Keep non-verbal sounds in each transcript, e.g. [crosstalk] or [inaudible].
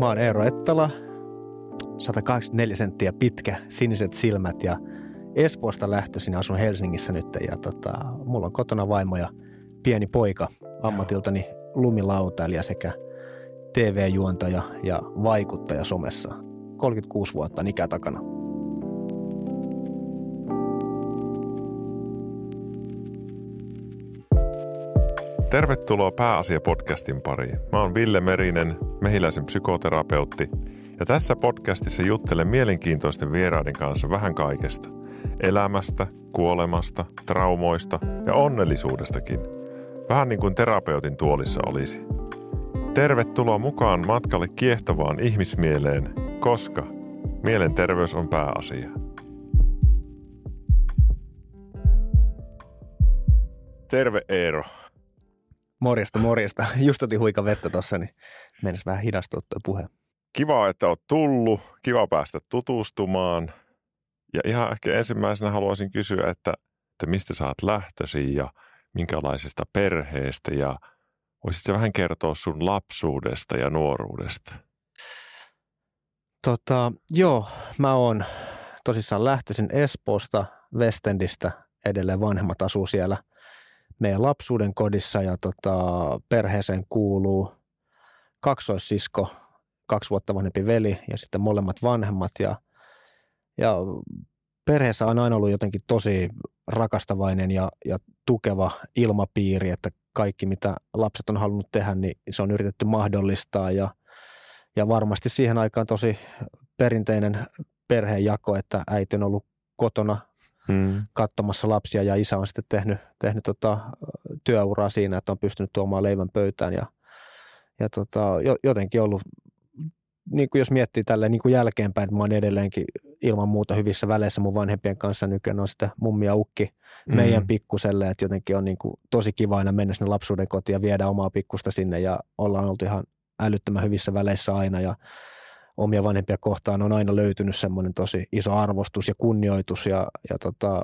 Mä oon Eero Ettala, 184 senttiä pitkä, siniset silmät ja Espoosta lähtöisin asun Helsingissä nyt ja tota, mulla on kotona vaimo ja pieni poika ammatiltani lumilautailija sekä TV-juontaja ja vaikuttaja somessa. 36 vuotta ikä takana. Tervetuloa Pääasia-podcastin pariin. Mä oon Ville Merinen, mehiläisen psykoterapeutti, ja tässä podcastissa juttelen mielenkiintoisten vieraiden kanssa vähän kaikesta. Elämästä, kuolemasta, traumoista ja onnellisuudestakin. Vähän niin kuin terapeutin tuolissa olisi. Tervetuloa mukaan matkalle kiehtovaan ihmismieleen, koska mielenterveys on pääasia. Terve Eero. Morjesta, morjesta. [laughs] Just otin huika vettä tuossa, niin mennessä vähän hidastua tuo puhe. Kiva, että oot tullut. Kiva päästä tutustumaan. Ja ihan ehkä ensimmäisenä haluaisin kysyä, että, että mistä sä oot lähtösi ja minkälaisesta perheestä ja voisitko vähän kertoa sun lapsuudesta ja nuoruudesta? Tota, joo, mä oon tosissaan lähtöisin Espoosta, Westendistä, edelleen vanhemmat asuu siellä – meidän lapsuuden kodissa ja tota, perheeseen kuuluu kaksoissisko, kaksi vuotta vanhempi veli ja sitten molemmat vanhemmat. Ja, ja perheessä on aina ollut jotenkin tosi rakastavainen ja, ja tukeva ilmapiiri, että kaikki mitä lapset on halunnut tehdä, niin se on yritetty mahdollistaa. Ja, ja varmasti siihen aikaan tosi perinteinen perheenjako, että äiti on ollut kotona mm. katsomassa lapsia ja isä on sitten tehnyt, tehnyt tota, työuraa siinä, että on pystynyt tuomaan leivän pöytään ja, ja tota, jotenkin ollut, niin kuin jos miettii tälle niin kuin jälkeenpäin, että mä oon edelleenkin ilman muuta hyvissä väleissä mun vanhempien kanssa nykyään on sitten mummi ja ukki mm. meidän pikkuselle, että jotenkin on niin kuin tosi kiva aina mennä sinne lapsuuden kotiin ja viedä omaa pikkusta sinne ja ollaan oltu ihan älyttömän hyvissä väleissä aina ja omia vanhempia kohtaan on aina löytynyt semmoinen tosi iso arvostus ja kunnioitus ja, ja, tota,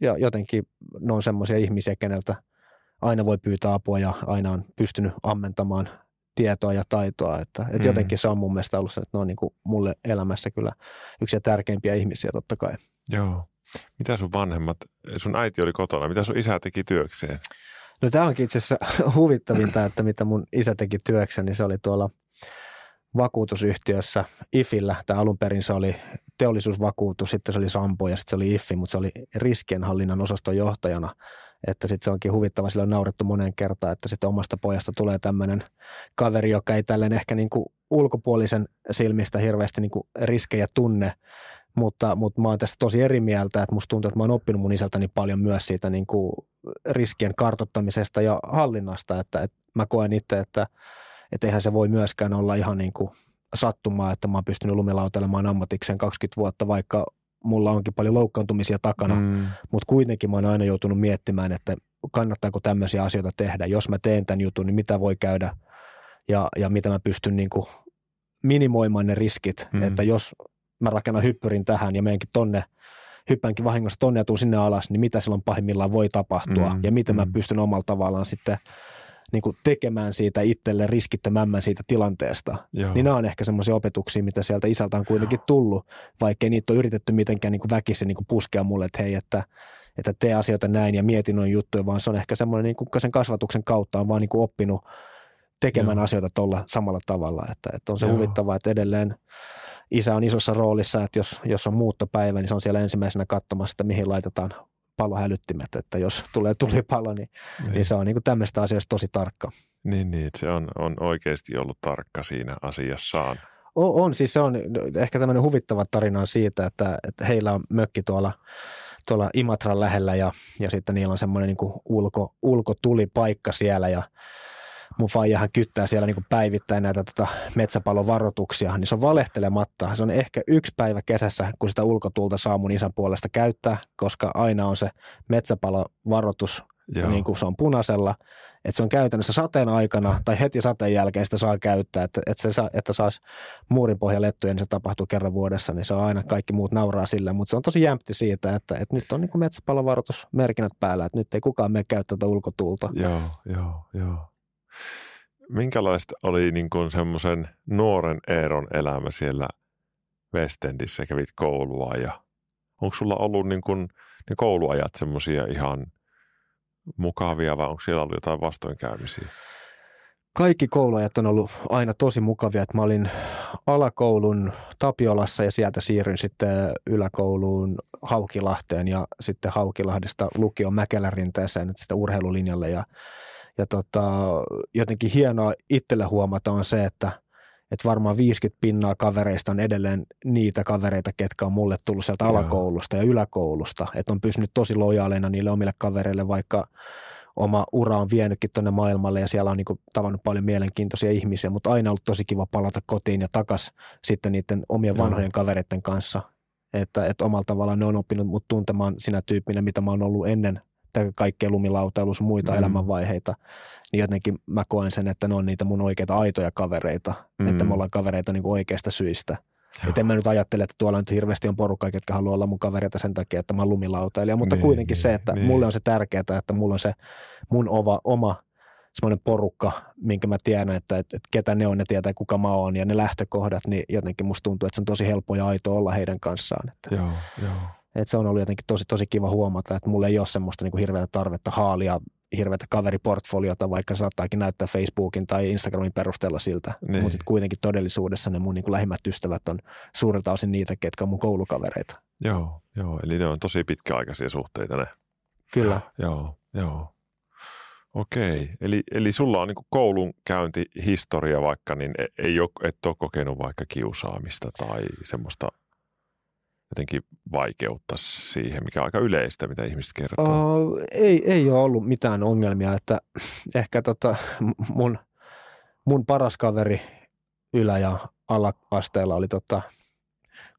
ja jotenkin ne on semmoisia ihmisiä, keneltä aina voi pyytää apua ja aina on pystynyt ammentamaan tietoa ja taitoa, että, että mm. jotenkin se on mun mielestä ollut se, että ne on niin kuin mulle elämässä kyllä yksi tärkeimpiä ihmisiä totta kai. Joo. Mitä sun vanhemmat, sun äiti oli kotona, mitä sun isä teki työkseen? No tämä onkin itse asiassa [laughs] huvittavinta, että mitä mun isä teki työkseen, niin se oli tuolla vakuutusyhtiössä IFillä, tai alun perin se oli teollisuusvakuutus, sitten se oli Sampo ja sitten se oli IFI, mutta se oli riskienhallinnan osaston johtajana. Että sitten se onkin huvittava, sillä on naurettu monen kertaan, että sitten omasta pojasta tulee tämmöinen kaveri, joka ei tälleen ehkä niin kuin ulkopuolisen silmistä hirveästi niin kuin riskejä tunne, mutta, mutta mä oon tästä tosi eri mieltä, että musta tuntuu, että mä oon oppinut mun isältäni paljon myös siitä niin kuin riskien kartottamisesta ja hallinnasta, että, että mä koen itse, että että eihän se voi myöskään olla ihan niin kuin sattumaa, että mä oon pystynyt lumilautelemaan ammatikseen 20 vuotta, vaikka mulla onkin paljon loukkaantumisia takana, mm. mutta kuitenkin mä oon aina joutunut miettimään, että kannattaako tämmöisiä asioita tehdä. Jos mä teen tämän jutun, niin mitä voi käydä ja, ja mitä mä pystyn niin kuin minimoimaan ne riskit, mm. että jos mä rakennan hyppyrin tähän ja menenkin tonne, hyppänkin vahingossa tonne ja tuun sinne alas, niin mitä silloin pahimmillaan voi tapahtua mm. ja miten mm. mä pystyn omalla tavallaan sitten – niin kuin tekemään siitä itselle riskittämämmän siitä tilanteesta. Joo. Niin nämä on ehkä semmoisia opetuksia, mitä sieltä isältä on kuitenkin tullut, vaikkei niitä ole yritetty mitenkään niin kuin väkisin niin kuin puskea mulle, että hei, että, että tee asioita näin ja mieti noin juttuja, vaan se on ehkä semmoinen niin kuin sen kasvatuksen kautta on vaan niin kuin oppinut tekemään Joo. asioita tuolla samalla tavalla, että, että on se Joo. huvittavaa, että edelleen isä on isossa roolissa, että jos, jos on muuttopäivä, niin se on siellä ensimmäisenä katsomassa, että mihin laitetaan palohälyttimet, että jos tulee tulipalo, niin, niin. niin se on niin kuin tämmöistä asioista tosi tarkka. Niin, niin se on, on oikeasti ollut tarkka siinä asiassaan. O, on, siis se on ehkä tämmöinen huvittava tarina on siitä, että, että heillä on mökki tuolla, tuolla Imatran lähellä ja, ja sitten niillä on semmoinen niin ulko, ulkotulipaikka siellä ja mun faijahan kyttää siellä niin päivittäin näitä tota metsäpalovaroituksia, niin se on valehtelematta. Se on ehkä yksi päivä kesässä, kun sitä ulkotulta saa mun isän puolesta käyttää, koska aina on se metsäpalovaroitus Joo. niin kuin se on punaisella, että se on käytännössä sateen aikana tai heti sateen jälkeen sitä saa käyttää, että, että, se saa, että saisi muurin pohjalettuja, niin se tapahtuu kerran vuodessa, niin se on aina, kaikki muut nauraa sillä, mutta se on tosi jämpti siitä, että, että nyt on niin metsäpalovaroitusmerkinnät päällä, että nyt ei kukaan mene käyttää tuota ulkotuulta. Joo, joo, joo. Minkälaista oli niin kuin semmoisen nuoren Eeron elämä siellä Westendissä? Kävit koulua ja onko sulla ollut niin kuin ne kouluajat semmoisia ihan mukavia vai onko siellä ollut jotain vastoinkäymisiä? Kaikki kouluajat on ollut aina tosi mukavia. Mä olin alakoulun Tapiolassa ja sieltä siirryin sitten yläkouluun Haukilahteen ja sitten Haukilahdesta lukion Mäkelärinteeseen sitten urheilulinjalle. Ja, ja tota, jotenkin hienoa itselle huomata on se, että – että varmaan 50 pinnaa kavereista on edelleen niitä kavereita, ketkä on mulle tullut sieltä alakoulusta ja yläkoulusta. Että on pysynyt tosi lojaaleina niille omille kavereille, vaikka oma ura on vienytkin tuonne maailmalle ja siellä on niin tavannut paljon mielenkiintoisia ihmisiä, mutta aina ollut tosi kiva palata kotiin ja takas sitten niiden omien vanhojen Joo. kavereiden kanssa. Että, että omalla tavallaan ne on oppinut mut tuntemaan sinä tyyppinä, mitä mä oon ollut ennen kaikkea lumilautailuus muita mm. elämänvaiheita, niin jotenkin mä koen sen, että ne on niitä mun oikeita aitoja kavereita, mm. että me ollaan kavereita niin kuin oikeista syistä. Että en mä nyt ajattele, että tuolla nyt hirveästi on porukka, ketkä haluaa olla mun kavereita sen takia, että mä oon lumilautailija, mutta niin, kuitenkin niin, se, että niin. mulle on se tärkeää, että mulla on se mun ova, oma semmoinen porukka, minkä mä tiedän, että, että, että ketä ne on, ne tietää kuka mä oon ja ne lähtökohdat, niin jotenkin musta tuntuu, että se on tosi helppo ja aito olla heidän kanssaan. Että. Joo, joo. Et se on ollut jotenkin tosi, tosi kiva huomata, että mulla ei ole semmoista niin hirveätä tarvetta haalia hirveätä kaveriportfoliota, vaikka saattaakin näyttää Facebookin tai Instagramin perusteella siltä. Niin. Mutta kuitenkin todellisuudessa ne mun niin kuin lähimmät ystävät on suurelta osin niitä, ketkä on mun koulukavereita. Joo, joo, eli ne on tosi pitkäaikaisia suhteita ne. Kyllä. Joo, joo. Okei, eli, eli sulla on niin koulunkäyntihistoria vaikka, niin e, ei ole, et ole kokenut vaikka kiusaamista tai semmoista jotenkin vaikeutta siihen, mikä on aika yleistä, mitä ihmiset kertoo? Uh, ei, ei ole ollut mitään ongelmia, että [laughs] ehkä tota, mun, mun paras kaveri ylä- ja ala-asteella oli tota,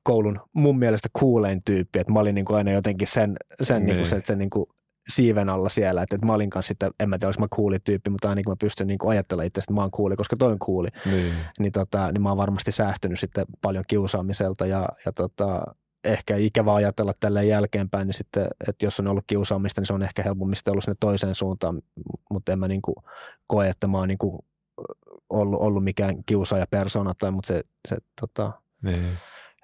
koulun mun mielestä kuulein tyyppi, että mä olin niin kuin aina jotenkin sen, sen, niin. Niin kuin, sen, sen niin kuin siiven alla siellä, että, että mä olin kanssa sitten, en mä tiedä, mä kuuli tyyppi, mutta ainakin mä pystyn niin ajattelemaan itse, että mä oon kuuli, koska toi on kuuli, niin. Niin, tota, niin mä oon varmasti säästynyt sitten paljon kiusaamiselta ja, ja tota, ehkä ikävä ajatella tällä jälkeenpäin, niin sitten, että jos on ollut kiusaamista, niin se on ehkä helpommin ollut sinne toiseen suuntaan, mutta en mä niin kuin koe, että mä oon niin kuin ollut, ollut mikään kiusaaja persona tai, mutta se, se tota, niin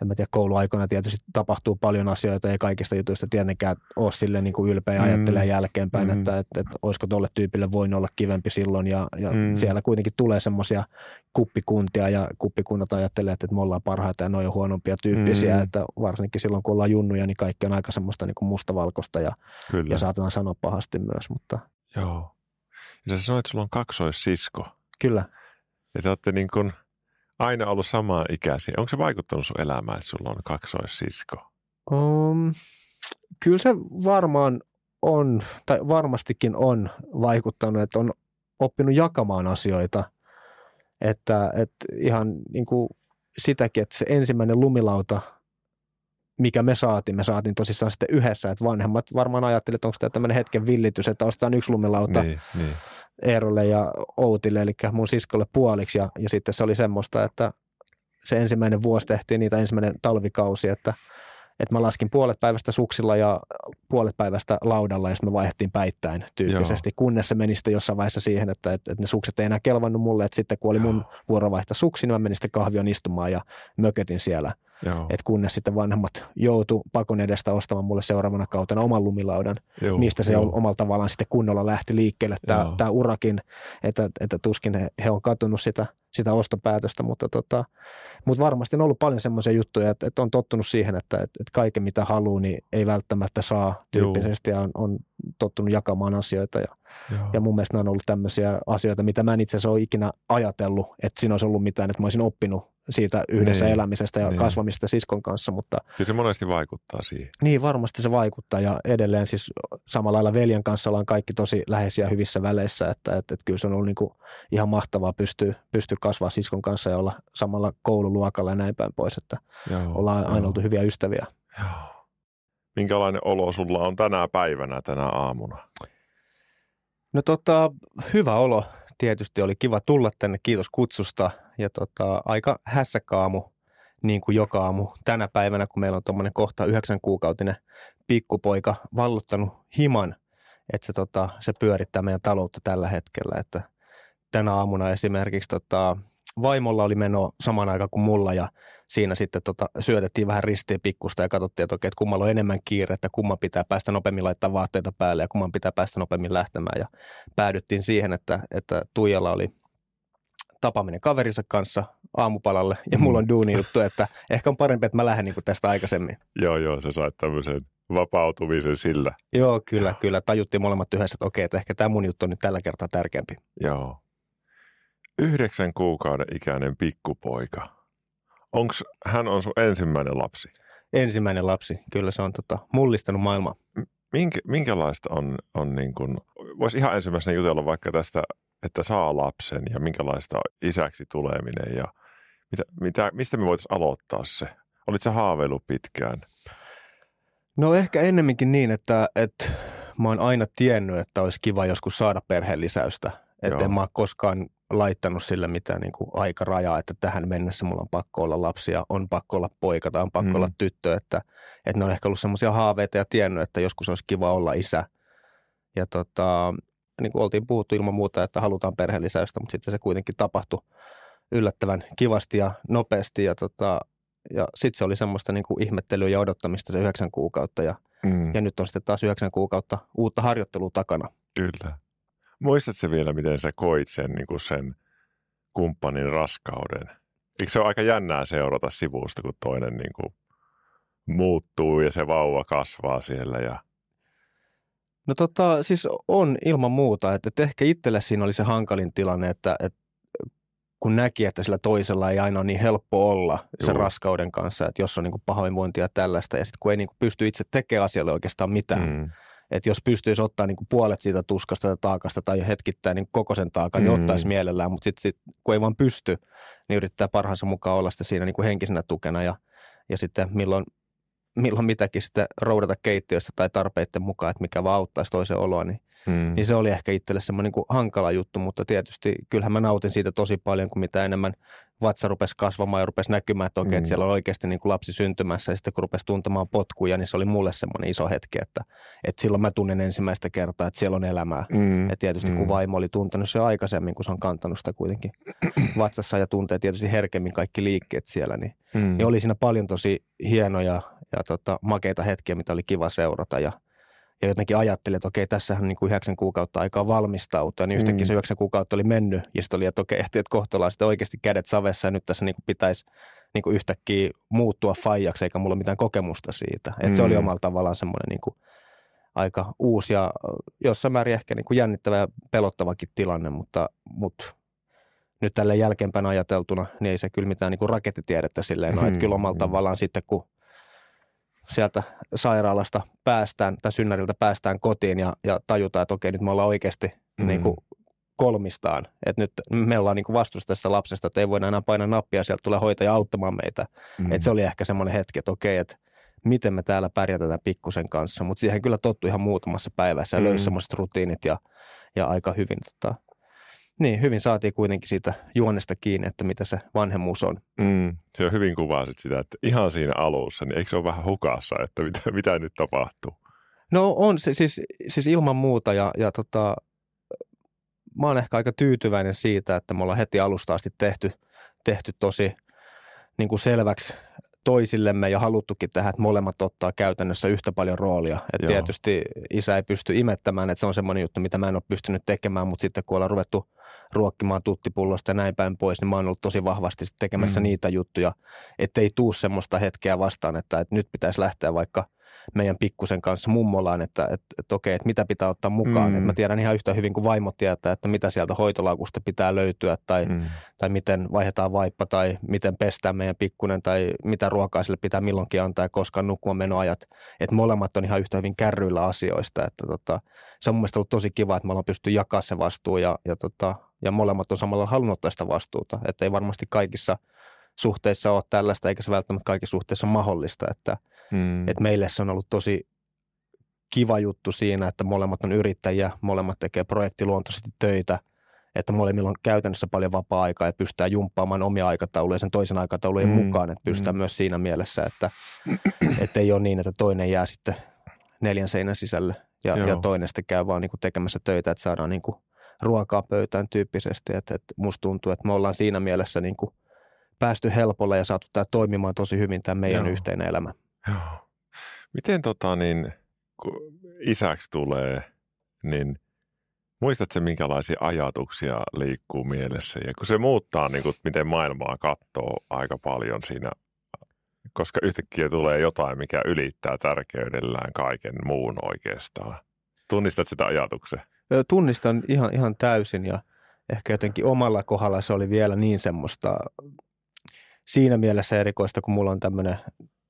en mä tiedä, kouluaikoina tietysti tapahtuu paljon asioita ja kaikista jutuista tietenkään ole sille niin kuin ylpeä ja mm. ajattelee jälkeenpäin, mm. että, että, että, olisiko tuolle tyypille voinut olla kivempi silloin ja, ja mm. siellä kuitenkin tulee semmoisia kuppikuntia ja kuppikunnat ajattelee, että, että me ollaan parhaita ja ne on huonompia tyyppisiä, mm. että varsinkin silloin kun ollaan junnuja, niin kaikki on aika semmoista niin kuin mustavalkoista ja, ja saatetaan sanoa pahasti myös, mutta. Joo. Ja sä sanoit, että sulla on kaksoissisko. Kyllä. Ja te olette niin kuin – aina ollut samaa ikäisiä. Onko se vaikuttanut sun elämään, että sulla on kaksoissisko? Um, kyllä se varmaan on, tai varmastikin on vaikuttanut, että on oppinut jakamaan asioita. Että, että ihan niin kuin sitäkin, että se ensimmäinen lumilauta, mikä me saatiin, me saatiin tosissaan sitten yhdessä, että vanhemmat varmaan ajattelivat, että onko tämä tämmöinen hetken villitys, että ostetaan yksi lumilauta. Niin, niin Eerolle ja Outille, eli mun siskolle puoliksi. Ja, ja sitten se oli semmoista, että se ensimmäinen vuosi tehtiin niitä ensimmäinen talvikausi, että, että mä laskin puolet päivästä suksilla ja puolet päivästä laudalla ja sitten me vaihdettiin päittäin tyyppisesti, Joo. kunnes se meni sitten jossain vaiheessa siihen, että, että, että ne sukset ei enää kelvannut mulle, että sitten kun oli mun vuoro vaihtaa suksi, niin mä menin sitten kahvion istumaan ja mökötin siellä – että kunnes sitten vanhemmat joutu pakon edestä ostamaan mulle seuraavana kautena oman lumilaudan, Joo, mistä se jo. omalla tavallaan sitten kunnolla lähti liikkeelle. Tämä, urakin, että, että tuskin he, he on katunut sitä, sitä ostopäätöstä, mutta, tota, mutta varmasti on ollut paljon semmoisia juttuja, että, että on tottunut siihen, että, että, kaiken mitä haluaa, niin ei välttämättä saa tyyppisesti ja on, on tottunut jakamaan asioita ja, ja mun mielestä ne on ollut tämmöisiä asioita, mitä mä en itse asiassa ole ikinä ajatellut, että siinä olisi ollut mitään, että mä olisin oppinut siitä yhdessä niin, elämisestä ja niin. kasvamista siskon kanssa. Mutta, Kyllä se monesti vaikuttaa siihen. Niin, varmasti se vaikuttaa ja edelleen siis samalla lailla veljen kanssa ollaan kaikki tosi läheisiä hyvissä väleissä, että, että, että kyllä se on ollut niin kuin ihan mahtavaa pystyä, pystyä kasvaa siskon kanssa ja olla samalla koululuokalla ja näin päin pois, että joo, ollaan aina oltu hyviä ystäviä. Joo. Minkälainen olo sulla on tänä päivänä, tänä aamuna? No tota, hyvä olo tietysti oli. Kiva tulla tänne, kiitos kutsusta. Ja tota, aika hässäkaamu niin kuin joka aamu tänä päivänä, kun meillä on tuommoinen kohta yhdeksän kuukautinen pikkupoika valluttanut himan, että se, tota, se pyörittää meidän taloutta tällä hetkellä, että tänä aamuna esimerkiksi tota, vaimolla oli meno saman aikaan kuin mulla ja siinä sitten tota, syötettiin vähän ristiin pikkusta ja katsottiin, että, okei, että kummalla on enemmän kiire, että kumman pitää päästä nopeammin laittaa vaatteita päälle ja kumman pitää päästä nopeammin lähtemään ja päädyttiin siihen, että, että Tuijalla oli tapaaminen kaverinsa kanssa aamupalalle ja mulla on duuni juttu, että ehkä on parempi, että mä lähden niin tästä aikaisemmin. Joo, joo, se sai tämmöisen vapautumisen sillä. Joo, kyllä, kyllä. Tajuttiin molemmat yhdessä, että okei, että ehkä tämä mun juttu on nyt tällä kertaa tärkeämpi. Joo. Yhdeksän kuukauden ikäinen pikkupoika. Onks, hän on sun ensimmäinen lapsi? Ensimmäinen lapsi, kyllä se on tota, mullistanut maailmaa. Minkä, minkälaista on, on niin kuin, voisi ihan ensimmäisenä jutella vaikka tästä, että saa lapsen ja minkälaista on isäksi tuleminen ja mitä, mitä, mistä me voitaisiin aloittaa se? Olit sä haaveilu pitkään? No ehkä ennemminkin niin, että, että mä oon aina tiennyt, että olisi kiva joskus saada perheen lisäystä. Että en mä ole koskaan laittanut sille mitään niin kuin aikarajaa, että tähän mennessä mulla on pakko olla lapsia, on pakko olla poika tai on pakko mm. olla tyttö. Että, että ne on ehkä ollut semmoisia haaveita ja tiennyt, että joskus olisi kiva olla isä. Ja tota, niin kuin oltiin puhuttu ilman muuta, että halutaan perheellisäystä, mutta sitten se kuitenkin tapahtui yllättävän kivasti ja nopeasti. Ja, tota, ja sitten se oli semmoista niin kuin ihmettelyä ja odottamista se yhdeksän kuukautta. Ja, mm. ja nyt on sitten taas yhdeksän kuukautta uutta harjoittelua takana. Kyllä. Muistatko vielä, miten sä koit sen, niin kuin sen kumppanin raskauden? Eikö se ole aika jännää seurata sivusta, kun toinen niin kuin muuttuu ja se vauva kasvaa siellä ja No tota, siis on ilman muuta, että, että ehkä itselle siinä oli se hankalin tilanne, että, että kun näki, että sillä toisella ei aina ole niin helppo olla Juu. sen raskauden kanssa, että jos on niin kuin pahoinvointia ja tällaista, ja sitten kun ei niin kuin pysty itse tekemään asialle oikeastaan mitään, mm että jos pystyisi ottaa niin kuin puolet siitä tuskasta ja taakasta tai hetkittäin niin koko sen taakan, niin mm. ottaisi mielellään, mutta sitten sit, kun ei vaan pysty, niin yrittää parhaansa mukaan olla sitä siinä niin kuin henkisenä tukena ja, ja sitten milloin, milloin mitäkin sitten roudata keittiöstä tai tarpeiden mukaan, että mikä vaan auttaisi toisen oloa, niin, mm. niin se oli ehkä itselle semmoinen niin hankala juttu, mutta tietysti kyllähän mä nautin siitä tosi paljon, kun mitä enemmän vatsa rupesi kasvamaan ja rupesi näkymään, että okei, mm. että siellä on oikeasti niin kuin lapsi syntymässä ja sitten kun rupesi tuntemaan potkuja, niin se oli mulle semmoinen iso hetki, että, että silloin mä tunnen ensimmäistä kertaa, että siellä on elämää. Mm. Ja tietysti mm. kun vaimo oli tuntenut se aikaisemmin, kun se on kantanut sitä kuitenkin [clears throat] vatsassa ja tuntee tietysti herkemmin kaikki liikkeet siellä, niin, mm. niin oli siinä paljon tosi hienoja ja tota, makeita hetkiä, mitä oli kiva seurata ja – ja jotenkin ajattelin, että okei, tässähän on niin kuin yhdeksän kuukautta aikaa valmistautua, niin yhtäkkiä mm. se yhdeksän kuukautta oli mennyt, ja sitten oli, että okei, että kohta ollaan sitten oikeasti kädet savessa, ja nyt tässä niin kuin pitäisi niin kuin yhtäkkiä muuttua faijaksi, eikä mulla mitään kokemusta siitä. Että mm. se oli mm. omalla tavallaan semmoinen niin kuin aika uusi ja jossain määrin ehkä niin kuin jännittävä ja pelottavakin tilanne, mutta, mutta nyt tälle jälkeenpäin ajateltuna, niin ei se kyllä mitään niin kuin rakettitiedettä silleen no, että kyllä omalla mm. tavallaan sitten, kun sieltä sairaalasta päästään tai synnäriltä päästään kotiin ja, ja tajutaan, että okei, nyt me ollaan oikeasti mm. niin kuin kolmistaan. Että nyt me ollaan niin vastuussa tästä lapsesta, että ei voida enää painaa nappia, sieltä tulee hoitaja auttamaan meitä. Mm. Että se oli ehkä semmoinen hetki, että okei, että miten me täällä pärjätään pikkusen kanssa. Mutta siihen kyllä tottu ihan muutamassa päivässä ja mm. löysi semmoiset rutiinit ja, ja aika hyvin tota, niin, hyvin saatiin kuitenkin siitä juonesta kiinni, että mitä se vanhemmuus on. Mm, se on hyvin kuvasit sitä, että ihan siinä alussa, niin eikö se ole vähän hukassa, että mitä, [laughs] mitä nyt tapahtuu? No on se siis, siis ilman muuta ja, ja tota, mä oon ehkä aika tyytyväinen siitä, että me ollaan heti alusta asti tehty, tehty tosi niin kuin selväksi toisillemme ja haluttukin tähän, että molemmat ottaa käytännössä yhtä paljon roolia. Et tietysti isä ei pysty imettämään, että se on semmoinen juttu, mitä mä en ole pystynyt tekemään, mutta sitten kun ollaan ruvettu ruokkimaan tuttipullosta ja näin päin pois, niin mä oon ollut tosi vahvasti tekemässä mm. niitä juttuja, ettei tuu semmoista hetkeä vastaan, että, että nyt pitäisi lähteä vaikka – meidän pikkusen kanssa mummolaan, että, että, että okei, että mitä pitää ottaa mukaan. Mm. Että mä tiedän ihan yhtä hyvin kuin vaimot tietää, että mitä sieltä hoitolaukusta pitää löytyä tai, mm. tai miten vaihdetaan vaippa tai miten pestään meidän pikkunen tai mitä ruokaa sille pitää milloinkin antaa ja koska nukkua menoajat. Että molemmat on ihan yhtä hyvin kärryillä asioista. Että tota, se on mun mielestä ollut tosi kiva, että me ollaan pysty jakamaan se vastuu ja, ja, tota, ja molemmat on samalla halunnut sitä vastuuta. Että ei varmasti kaikissa – suhteissa ole tällaista, eikä se välttämättä kaikissa suhteissa mahdollista. Että, hmm. että meille se on ollut tosi kiva juttu siinä, että molemmat on yrittäjiä, molemmat tekee projektiluontoisesti töitä, että molemmilla on käytännössä paljon vapaa-aikaa ja pystytään jumppaamaan omia aikatauluja sen toisen aikataulujen hmm. mukaan, että pystytään hmm. myös siinä mielessä, että, että ei ole niin, että toinen jää sitten neljän seinän sisälle ja, ja toinen sitten käy vaan niin kuin tekemässä töitä, että saadaan niin kuin ruokaa pöytään tyyppisesti. Että, että musta tuntuu, että me ollaan siinä mielessä niin kuin päästy helpolla ja saatu tämä toimimaan tosi hyvin tämä meidän Joo. yhteinen elämä. Joo. Miten tota niin, kun isäksi tulee, niin muistatko minkälaisia ajatuksia liikkuu mielessä? Ja kun se muuttaa, niin kuin, miten maailmaa katsoo aika paljon siinä, koska yhtäkkiä tulee jotain, mikä ylittää tärkeydellään kaiken muun oikeastaan. Tunnistat sitä ajatuksen? Tunnistan ihan, ihan täysin ja ehkä jotenkin omalla kohdalla se oli vielä niin semmoista siinä mielessä erikoista, kun mulla on tämmöinen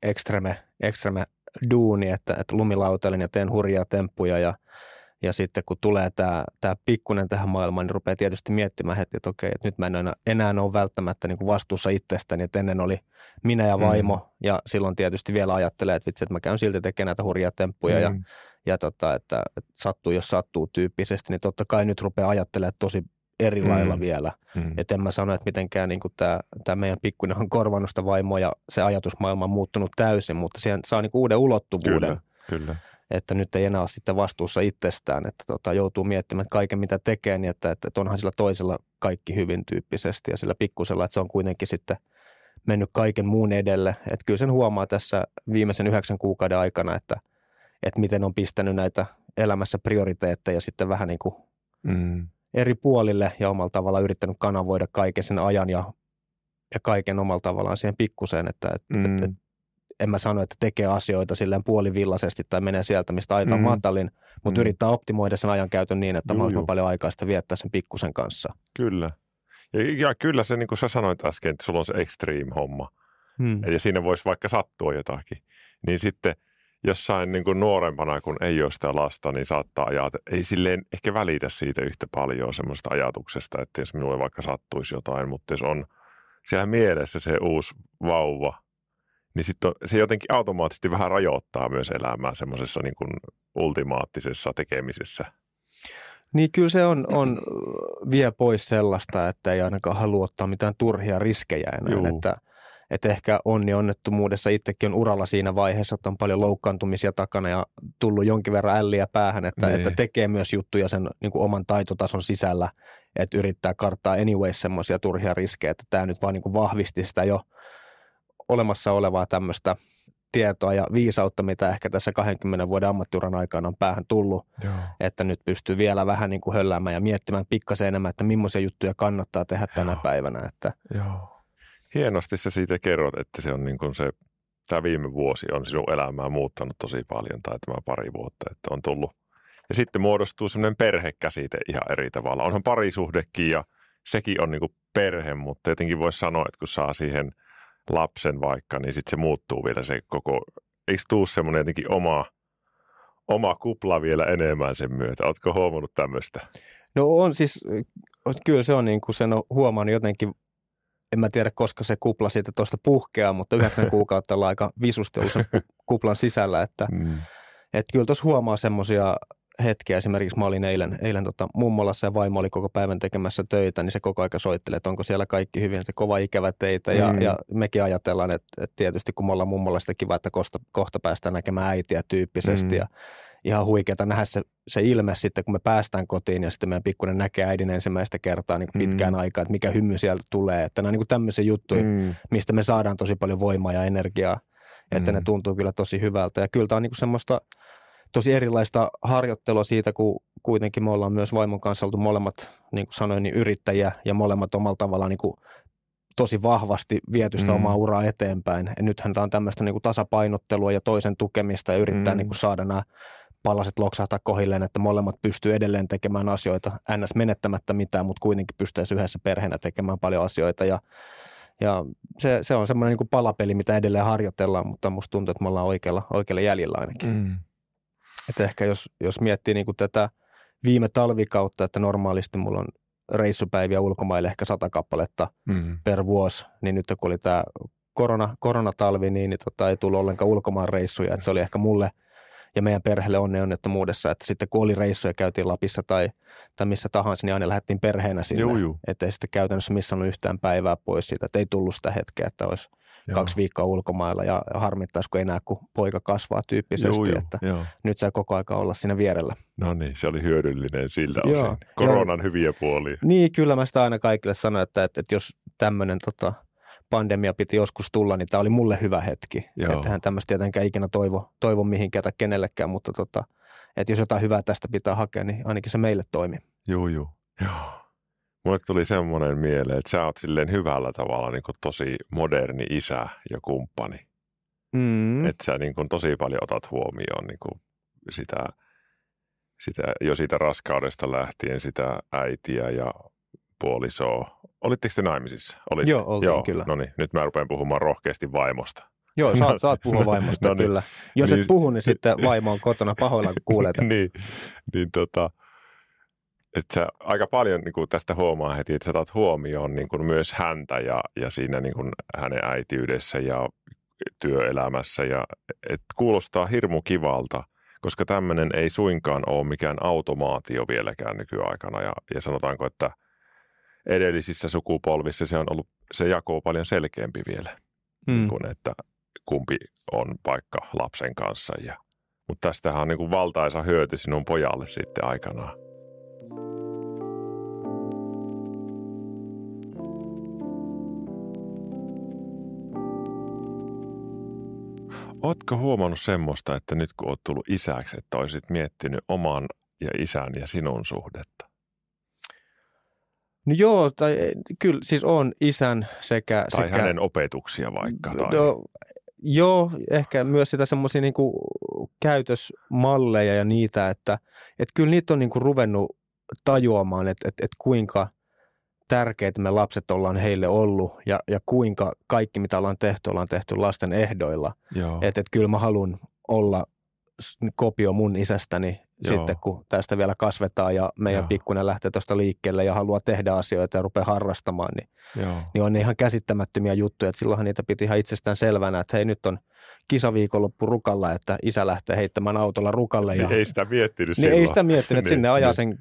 ekstreme, ekstreme duuni, että, että lumilautelen ja teen hurjaa temppuja ja, ja sitten kun tulee tämä, tämä pikkunen tähän maailmaan, niin rupeaa tietysti miettimään heti, että okei, että nyt mä en enää, enää ole välttämättä niin kuin vastuussa itsestäni, että ennen oli minä ja vaimo mm. ja silloin tietysti vielä ajattelee, että vitsi, että mä käyn silti tekemään näitä hurjia temppuja mm. ja, ja tota, että, että sattuu jos sattuu tyyppisesti, niin totta kai nyt rupeaa ajattelemaan tosi eri mm. lailla vielä. Mm. Että en mä sano, että mitenkään niin tämä, meidän pikkuinen on korvannut sitä vaimoa ja se ajatusmaailma on muuttunut täysin, mutta siihen saa niin uuden ulottuvuuden. Kyllä, kyllä. Että nyt ei enää ole sitten vastuussa itsestään, että tota, joutuu miettimään että kaiken mitä tekee, niin että, että onhan sillä toisella kaikki hyvin tyyppisesti ja sillä pikkusella, että se on kuitenkin sitten mennyt kaiken muun edelle. Että kyllä sen huomaa tässä viimeisen yhdeksän kuukauden aikana, että, että miten on pistänyt näitä elämässä prioriteetteja sitten vähän niin kuin mm eri puolille ja omalla tavalla yrittänyt kanavoida kaiken sen ajan ja, ja kaiken omalla tavallaan siihen pikkuseen, että et, mm. et, et, en mä sano, että tekee asioita silleen puolivillaisesti tai menee sieltä, mistä aika mm. matalin, mutta mm. yrittää optimoida sen ajan käytön niin, että mahdollisimman paljon aikaa sitä viettää sen pikkusen kanssa. Kyllä. Ja, ja kyllä se, niin kuin sä sanoit äsken, että sulla on se extreme homma. Mm. Ja siinä voisi vaikka sattua jotakin. Niin sitten – jossain niin kuin nuorempana, kun ei ole sitä lasta, niin saattaa ajatella, ei silleen ehkä välitä siitä yhtä paljon semmoista ajatuksesta, että jos minulle vaikka sattuisi jotain, mutta jos on siellä mielessä se uusi vauva, niin sitten se jotenkin automaattisesti vähän rajoittaa myös elämää semmoisessa niin kuin ultimaattisessa tekemisessä. Niin kyllä se on, on, vie pois sellaista, että ei ainakaan halua ottaa mitään turhia riskejä enää, Juu. että – että ehkä onni onnettomuudessa itsekin on uralla siinä vaiheessa, että on paljon loukkaantumisia takana ja tullut jonkin verran älliä päähän, että, niin. että tekee myös juttuja sen niin kuin oman taitotason sisällä, että yrittää karttaa anyways semmoisia turhia riskejä, että tämä nyt vaan niin kuin vahvisti sitä jo olemassa olevaa tämmöistä tietoa ja viisautta, mitä ehkä tässä 20 vuoden ammattiuran aikana on päähän tullut, Joo. että nyt pystyy vielä vähän niin kuin hölläämään ja miettimään pikkasen enemmän, että millaisia juttuja kannattaa tehdä tänä Joo. päivänä. Että Joo hienosti sä siitä kerrot, että se on niin kuin se, tämä viime vuosi on sinun elämää muuttanut tosi paljon tai tämä pari vuotta, että on tullut. Ja sitten muodostuu semmoinen perhekäsite ihan eri tavalla. Onhan parisuhdekin ja sekin on niin kuin perhe, mutta jotenkin voisi sanoa, että kun saa siihen lapsen vaikka, niin sitten se muuttuu vielä se koko, eikö tuu semmoinen jotenkin oma, oma kupla vielä enemmän sen myötä? Oletko huomannut tämmöistä? No on siis, kyllä se on niin kuin sen on huomannut jotenkin en mä tiedä, koska se kupla siitä tuosta puhkeaa, mutta yhdeksän [laughs] kuukautta ollaan aika visusti ollut sen kuplan sisällä, että mm. et kyllä tuossa huomaa semmoisia hetkiä, esimerkiksi mä olin eilen, eilen tota, mummolassa ja vaimo oli koko päivän tekemässä töitä, niin se koko aika soittelee, että onko siellä kaikki hyvin, että kova ikävä teitä ja, mm. ja mekin ajatellaan, että, että tietysti kun me ollaan mummolla sitä kiva, että kohta, kohta päästään näkemään äitiä tyyppisesti mm. ja ihan huikeaa nähdä se, se ilme sitten, kun me päästään kotiin ja sitten meidän pikkuinen näkee äidin ensimmäistä kertaa niin kuin pitkään mm. aikaa, että mikä hymy sieltä tulee. Että nämä on niin tämmöisiä juttuja, mm. mistä me saadaan tosi paljon voimaa ja energiaa, että mm. ne tuntuu kyllä tosi hyvältä. Ja kyllä tämä on niin kuin semmoista tosi erilaista harjoittelua siitä, kun kuitenkin me ollaan myös vaimon kanssa oltu molemmat, niin kuin sanoin, niin yrittäjiä ja molemmat omalla tavallaan niin kuin tosi vahvasti viety sitä mm. omaa uraa eteenpäin. Ja nythän tämä on tämmöistä niin kuin tasapainottelua ja toisen tukemista ja yrittää mm. niin kuin saada nämä palaset loksahtaa kohilleen, että molemmat pystyy edelleen tekemään asioita, ns. menettämättä mitään, mutta kuitenkin pystyisi yhdessä perheenä tekemään paljon asioita ja ja se, se on semmoinen niin palapeli, mitä edelleen harjoitellaan, mutta musta tuntuu, että me ollaan oikealla, oikealla jäljellä ainakin. Mm. Että ehkä jos, jos miettii niin tätä viime talvikautta, että normaalisti mulla on reissupäiviä ulkomaille ehkä sata kappaletta mm. per vuosi, niin nyt kun oli tämä korona, koronatalvi, niin, niin tota, ei tullut ollenkaan ulkomaan reissuja. Että se oli ehkä mulle – ja meidän perheelle onnen onnettomuudessa, että sitten kun oli reissuja, käytiin Lapissa tai, tai missä tahansa, niin aina lähdettiin perheenä sinne. Juu, juu. Että ei sitten käytännössä missään yhtään päivää pois siitä, että ei tullut sitä hetkeä, että olisi Joo. kaksi viikkoa ulkomailla ja harmittaisiko enää, kun poika kasvaa tyyppisesti, Juu, juu, että joo. nyt saa koko aika olla siinä vierellä. No niin, se oli hyödyllinen siltä Joo. osin. Koronan hyviä puolia. Niin, kyllä mä sitä aina kaikille sanoin, että, että, että jos tämmöinen tota, pandemia piti joskus tulla, niin tämä oli mulle hyvä hetki. Joo. Että hän tämmöistä tietenkään ikinä toivo, toivo mihinkään tai kenellekään, mutta tota, että jos jotain hyvää tästä pitää hakea, niin ainakin se meille toimi. Juu, juu. Joo. Mulle tuli semmoinen mieleen, että sä oot silleen hyvällä tavalla niin tosi moderni isä ja kumppani. Mm. Että sä niin kuin tosi paljon otat huomioon niin sitä, sitä, jo siitä raskaudesta lähtien sitä äitiä ja puolisoa. Olitteko te naimisissa? Olitte? Joo, oltiin kyllä. No niin, nyt mä rupean puhumaan rohkeasti vaimosta. Joo, saat, [laughs] saat puhua vaimosta No niin. kyllä. Jos Niin. et puhu, niin sitten vaimo on kotona pahoilla, kun kuulet. [laughs] niin, niin tota, että sä aika paljon niin kuin tästä huomaa heti, että sä otat huomioon niin kuin myös häntä ja, ja siinä niin kuin hänen äitiydessä ja työelämässä. Ja, et kuulostaa hirmu kivalta, koska tämmöinen ei suinkaan ole mikään automaatio vieläkään nykyaikana. Ja, ja sanotaanko, että edellisissä sukupolvissa se on ollut, se jako on paljon selkeämpi vielä, Mm. niin kuin, että kumpi on paikka lapsen kanssa. Ja, mutta tästähän on niin kuin valtaisa hyöty sinun pojalle sitten aikanaan. Ootko huomannut semmoista, että nyt kun oot tullut isäksi, että olisit miettinyt oman ja isän ja sinun suhdetta? No joo, tai kyllä siis on isän sekä... Tai sekä hänen opetuksia vaikka? Tai... No, joo, ehkä myös sitä semmoisia niinku käytösmalleja ja niitä, että et kyllä niitä on niinku ruvennut tajuamaan, että et, et kuinka tärkeitä me lapset ollaan heille ollut ja, ja kuinka kaikki, mitä ollaan tehty, ollaan tehty lasten ehdoilla. Joo. Että et kyllä mä haluan olla kopio mun isästäni Joo. sitten, kun tästä vielä kasvetaan ja meidän Joo. pikkuinen lähtee tuosta liikkeelle ja haluaa tehdä asioita ja rupeaa harrastamaan, niin Joo. niin on ihan käsittämättömiä juttuja. Että silloinhan niitä piti ihan itsestään selvänä, että hei nyt on kisaviikonloppu rukalla, että isä lähtee heittämään autolla rukalle. Ja, Niin ei sitä miettinyt niin silloin. ei sitä miettinyt, että Niin, sinne ajaa niin.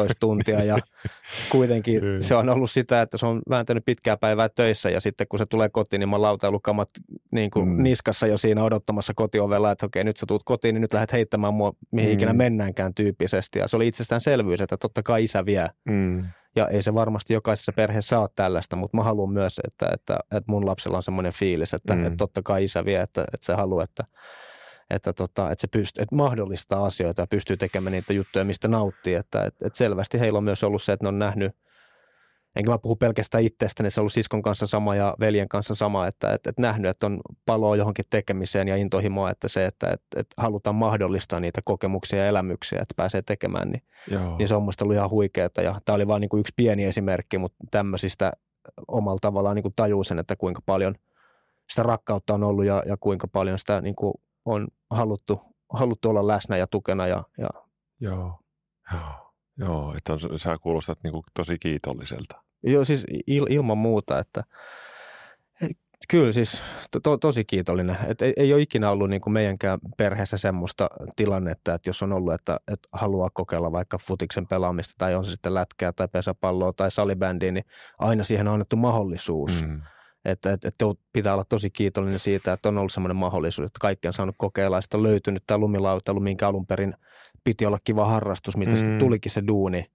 sen 10-11 tuntia ja [laughs] kuitenkin Niin. se on ollut sitä, että se on vääntänyt pitkää päivää töissä ja sitten kun se tulee kotiin, niin mä lautailukamat niin kuin Mm. niskassa jo siinä odottamassa kotiovella, että okei nyt sä tuut kotiin, niin nyt lähdet heittämään mua mihin Mm. ikinä mennäänkään tyyppisesti. Ja se oli itsestäänselvyys, että totta kai isä vie Mm. Ja ei se varmasti jokaisessa perheessä ole tällaista, mutta mä haluan myös, että, että, että mun lapsella on semmoinen fiilis, että, Mm. että totta kai isä vie, että, että se haluaa, että, että, tota, että se pyst, että mahdollistaa asioita ja pystyy tekemään niitä juttuja, mistä nauttii. Että, että, että selvästi heillä on myös ollut se, että ne on nähnyt, enkä mä puhu pelkästään itsestäni, se on ollut siskon kanssa sama ja veljen kanssa sama, että, että, että nähnyt, että on paloa johonkin tekemiseen ja intohimoa, että se, että, että, että halutaan mahdollistaa niitä kokemuksia ja elämyksiä, että pääsee tekemään, niin Joo. niin se on musta ollut ihan huikeeta. Ja tämä oli vain niin yksi pieni esimerkki, mutta tämmöisistä omalla tavallaan niin kuin tajuu sen, että kuinka paljon sitä rakkautta on ollut ja, ja kuinka paljon sitä niin kuin on haluttu, haluttu olla läsnä ja tukena. Ja, ja Joo. Joo. Joo, että on, sä kuulostat niin kuin tosi kiitolliselta. Joo, siis il, ilman muuta, että kyllä siis to, to, tosi kiitollinen. Et ei, ei ole ikinä ollut niin kuin meidänkään perheessä semmoista tilannetta, että jos on ollut, että, että haluaa kokeilla vaikka futiksen pelaamista tai on se sitten lätkää tai pesäpalloa tai salibändiä, niin aina siihen on annettu mahdollisuus. Mm. Että, että, että pitää olla tosi kiitollinen siitä, että on ollut semmoinen mahdollisuus, että kaikki on saanut kokeilla. Ja on löytynyt tämä lumilautailu, minkä alun perin piti olla kiva harrastus, mitä mm. Mm. sitten tulikin se duuni.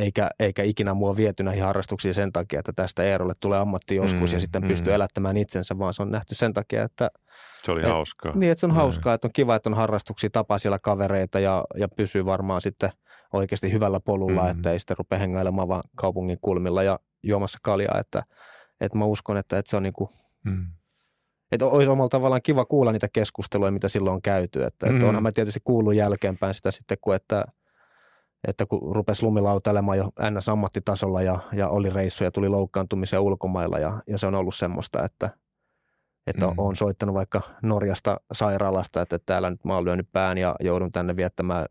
Eikä, eikä ikinä mua viety näihin harrastuksiin sen takia, että tästä Eerolle tulee ammatti joskus Mm, ja sitten mm. pystyy elättämään itsensä, vaan se on nähty sen takia, että, Se oli Et- hauskaa. niin, että se on Näin. hauskaa, että on kiva, että on harrastuksia, tapaa siellä kavereita ja, ja pysyy varmaan sitten oikeasti hyvällä polulla, Mm. mm. että ei sitten rupea hengailemaan vaan kaupungin kulmilla ja juomassa kaljaa, että, että mä uskon, että, että se on niin kuin Mm. että olisi omalla tavallaan kiva kuulla niitä keskusteluja, mitä silloin on käyty. Että, Mm. että onhan mä tietysti kuullut jälkeenpäin sitä sitten, kun että, että kun rupesi lumilautailemaan jo NS-ammattitasolla ja, ja oli reissuja, tuli loukkaantumisia ulkomailla ja, ja se on ollut semmoista, että, että Mm. mm. on soittanut vaikka Norjasta sairaalasta, että täällä nyt mä oon lyönyt pään ja joudun tänne viettämään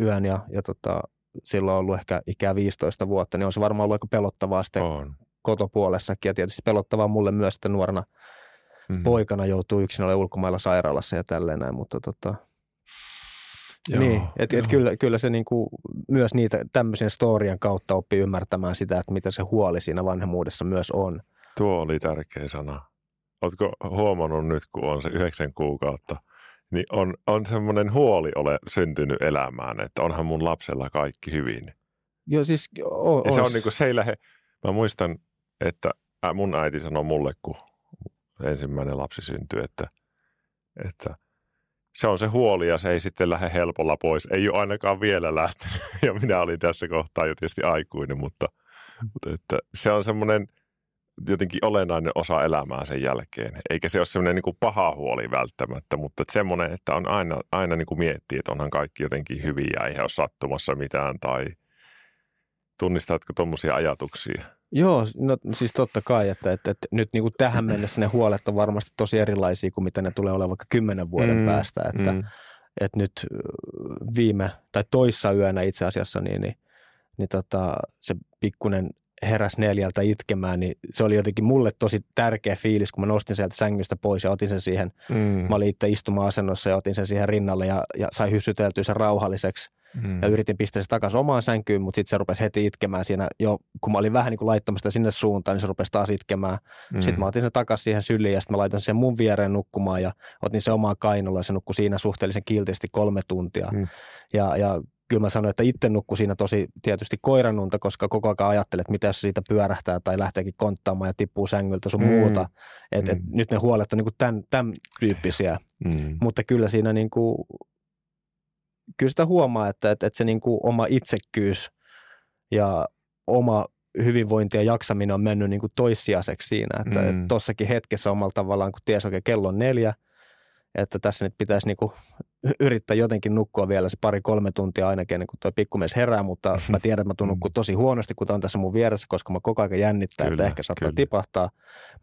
yön ja, ja tota, silloin on ollut ehkä ikää 15 vuotta, niin on se varmaan ollut aika pelottavaa sitten On. kotopuolessakin ja tietysti pelottavaa mulle myös, että nuorena Mm. poikana joutuu yksin olemaan ulkomailla sairaalassa ja tälleen näin, mutta tota, Joo, niin, että et kyllä, kyllä se niinku myös niitä tämmöisen storien kautta oppii ymmärtämään sitä, että mitä se huoli siinä vanhemmuudessa myös on. Tuo oli tärkeä sana. Oletko huomannut nyt, kun on se yhdeksän kuukautta, niin on, on semmoinen huoli ole syntynyt elämään, että onhan mun lapsella kaikki hyvin. Joo, siis o, Ja se on niin kuin, se ei lähde, mä muistan, että mun äiti sanoi mulle, kun ensimmäinen lapsi syntyi, että, että se on se huoli ja se ei sitten lähde helpolla pois. Ei ole ainakaan vielä lähtenyt [laughs] ja minä olin tässä kohtaa jo tietysti aikuinen, mutta, mutta että se on semmoinen jotenkin olennainen osa elämää sen jälkeen. Eikä se ole semmoinen niin kuin paha huoli välttämättä, mutta että semmoinen, että on aina, aina niin kuin miettii, että onhan kaikki jotenkin hyviä, eihän ole sattumassa mitään tai tunnistatko tuommoisia ajatuksia? Joo, no siis totta kai, että, että, että nyt niin kuin tähän mennessä ne huolet on varmasti tosi erilaisia kuin mitä ne tulee olemaan vaikka kymmenen vuoden mm, päästä. Että, mm. että nyt viime tai toissa yönä itse asiassa niin, niin, niin tota, se pikkunen heräs neljältä itkemään, niin se oli jotenkin mulle tosi tärkeä fiilis, kun mä nostin sieltä sängystä pois ja otin sen siihen. Mm. Mä olin itse istuma-asennossa ja otin sen siihen rinnalle ja, ja sai hyssyteltyä sen rauhalliseksi. Mm. Ja yritin pistää se takaisin omaan sänkyyn, mutta sitten se rupesi heti itkemään siinä jo, kun mä olin vähän niin kuin laittamassa sinne suuntaan, niin se rupesi taas itkemään. Mm. Sitten mä otin sen takaisin siihen syliin ja sitten mä laitan sen mun viereen nukkumaan ja otin se omaan kainolla ja se nukkui siinä suhteellisen kiltisti kolme tuntia. Mm. Ja, ja kyllä mä sanoin, että itse nukkui siinä tosi tietysti koiranunta, koska koko ajan ajattelet, mitä jos siitä pyörähtää tai lähteekin konttaamaan ja tippuu sängyltä sun mm. muuta. Että mm. et nyt ne huolet on niin kuin tämän, tämän tyyppisiä. Mm. Mutta kyllä siinä niin kuin kyllä sitä huomaa, että, että, että se niin kuin oma itsekkyys ja oma hyvinvointi ja jaksaminen on mennyt niin kuin toissijaiseksi siinä. Että mm. tuossakin hetkessä omalla tavallaan, kun ties oikein kello on neljä, että tässä nyt pitäisi niin kuin yrittää jotenkin nukkua vielä se pari-kolme tuntia ainakin ennen kuin tuo pikkumies herää, mutta mä tiedän, että mä tuun Mm. tosi huonosti, kun on tässä mun vieressä, koska mä koko ajan jännittää, Kyllä, että ehkä saattaa kyllä. tipahtaa,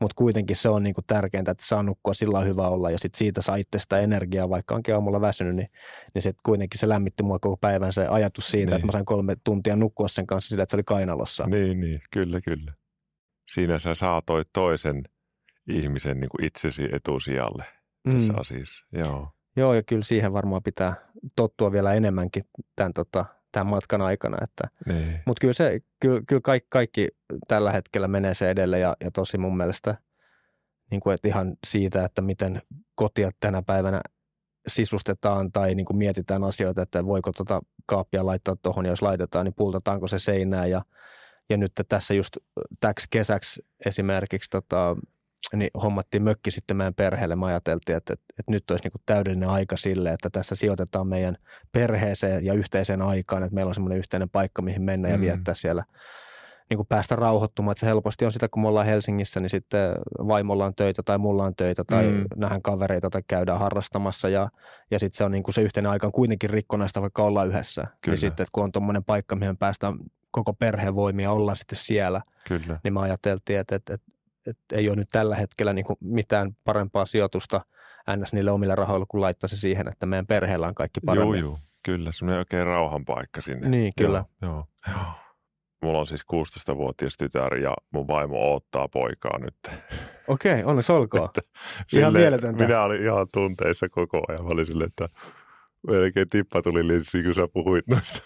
mutta kuitenkin se on niin kuin tärkeintä, että saa nukkua sillä lailla hyvä olla ja sitten siitä saa itse sitä energiaa, vaikka onkin aamulla väsynyt, niin, niin se kuitenkin se lämmitti mua koko päivän se ajatus siitä, Niin. että mä sain kolme tuntia nukkua sen kanssa sillä, että se oli kainalossa. Niin, niin, kyllä, kyllä. Siinä sä saatoit toisen ihmisen niin kuin itsesi etusijalle tässä Mm. asiassa. Joo. Joo, ja kyllä siihen varmaan pitää tottua vielä enemmänkin tämän, tota, tämän matkan aikana, että Niin. Mutta kyllä, se, kyllä, kyllä kaikki, kaikki tällä hetkellä menee se edelle ja, ja tosi mun mielestä niin kuin, että ihan siitä, että miten kotia tänä päivänä sisustetaan tai niin kuin mietitään asioita, että voiko tota kaappia laittaa tuohon ja jos laitetaan, niin pultataanko se seinään ja, ja nyt tässä just täksi kesäksi esimerkiksi tota, niin hommattiin mökki sitten meidän perheelle. Me ajateltiin, että, että, että nyt olisi niin täydellinen aika sille, että tässä sijoitetaan meidän perheeseen ja yhteiseen aikaan, että meillä on semmoinen yhteinen paikka, mihin mennä ja Mm. viettää siellä niin kuin päästä rauhoittumaan. Että se helposti on sitä, kun me ollaan Helsingissä, niin sitten vaimolla on töitä tai mulla on töitä tai Mm. nähdään kavereita tai käydään harrastamassa ja, ja sitten se on niin kuin se yhteinen aika on kuitenkin rikkonaista, vaikka ollaan yhdessä. Kyllä. Niin sitten, että kun on tuommoinen paikka, mihin päästään koko perheen voimia, ollaan sitten siellä, Kyllä. niin me ajateltiin, että, että, että, että ei ole nyt tällä hetkellä niin kuin mitään parempaa sijoitusta ns. niille omille rahoille, kuin laittaa se siihen, että meidän perheellä on kaikki Joo, paremmin. joo. Kyllä, semmoinen oikein rauhan paikka sinne. Niin, kyllä. Joo, joo. joo. [gasps] Mulla on siis 16-vuotias tytär ja mun vaimo odottaa poikaa nyt. [laughs] Okei, onneksi olkoon. Että Ihan silleen mieletöntä. Minä olin ihan tunteissa koko ajan. Mä olin silleen, että melkein tippa tuli linssiin, kun sä puhuit noista.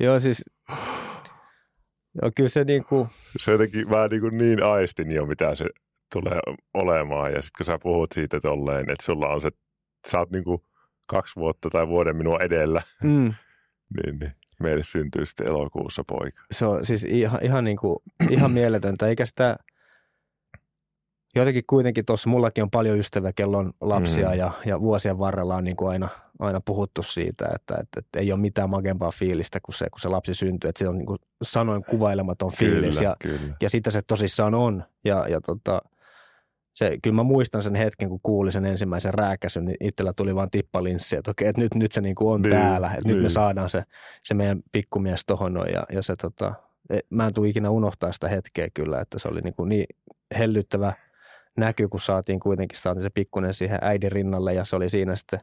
Joo, siis [gasps] joo, kyllä se niin kuin, Se jotenkin, mä niin, kuin niin aistin jo, mitä se tulee olemaan. Ja sitten kun sä puhut siitä tolleen, että sulla on se, sä oot niin kuin kaksi vuotta tai vuoden minua edellä, mm, niin, niin meille syntyy sitten elokuussa poika. se on siis ihan, ihan, niin kuin, ihan mieletöntä, eikä sitä jotenkin kuitenkin tuossa, mullakin on paljon ystäviä, kello on lapsia Mm. ja, ja vuosien varrella on niin kuin aina, aina puhuttu siitä, että, että, että ei ole mitään magempaa fiilistä kuin se, kun se lapsi syntyy, että se on niin kuin sanoin kuvailematon fiilis Kyllä, ja, kyllä. ja sitä se tosissaan on ja, ja tota, se, kyllä mä muistan sen hetken, kun kuulin sen ensimmäisen rääkäsyn, niin itsellä tuli vaan tippalinssi, että okei, että nyt, nyt se niin kuin on Niin, niin, täällä, että niin. nyt niin. me saadaan se, se meidän pikkumies tohon noin ja, ja se tota, e- mä en tule ikinä unohtaa sitä hetkeä kyllä, että se oli niin, kuin niin hellyttävä näky, kun saatiin kuitenkin saatiin se pikkunen siihen äidin rinnalle ja se oli siinä sitten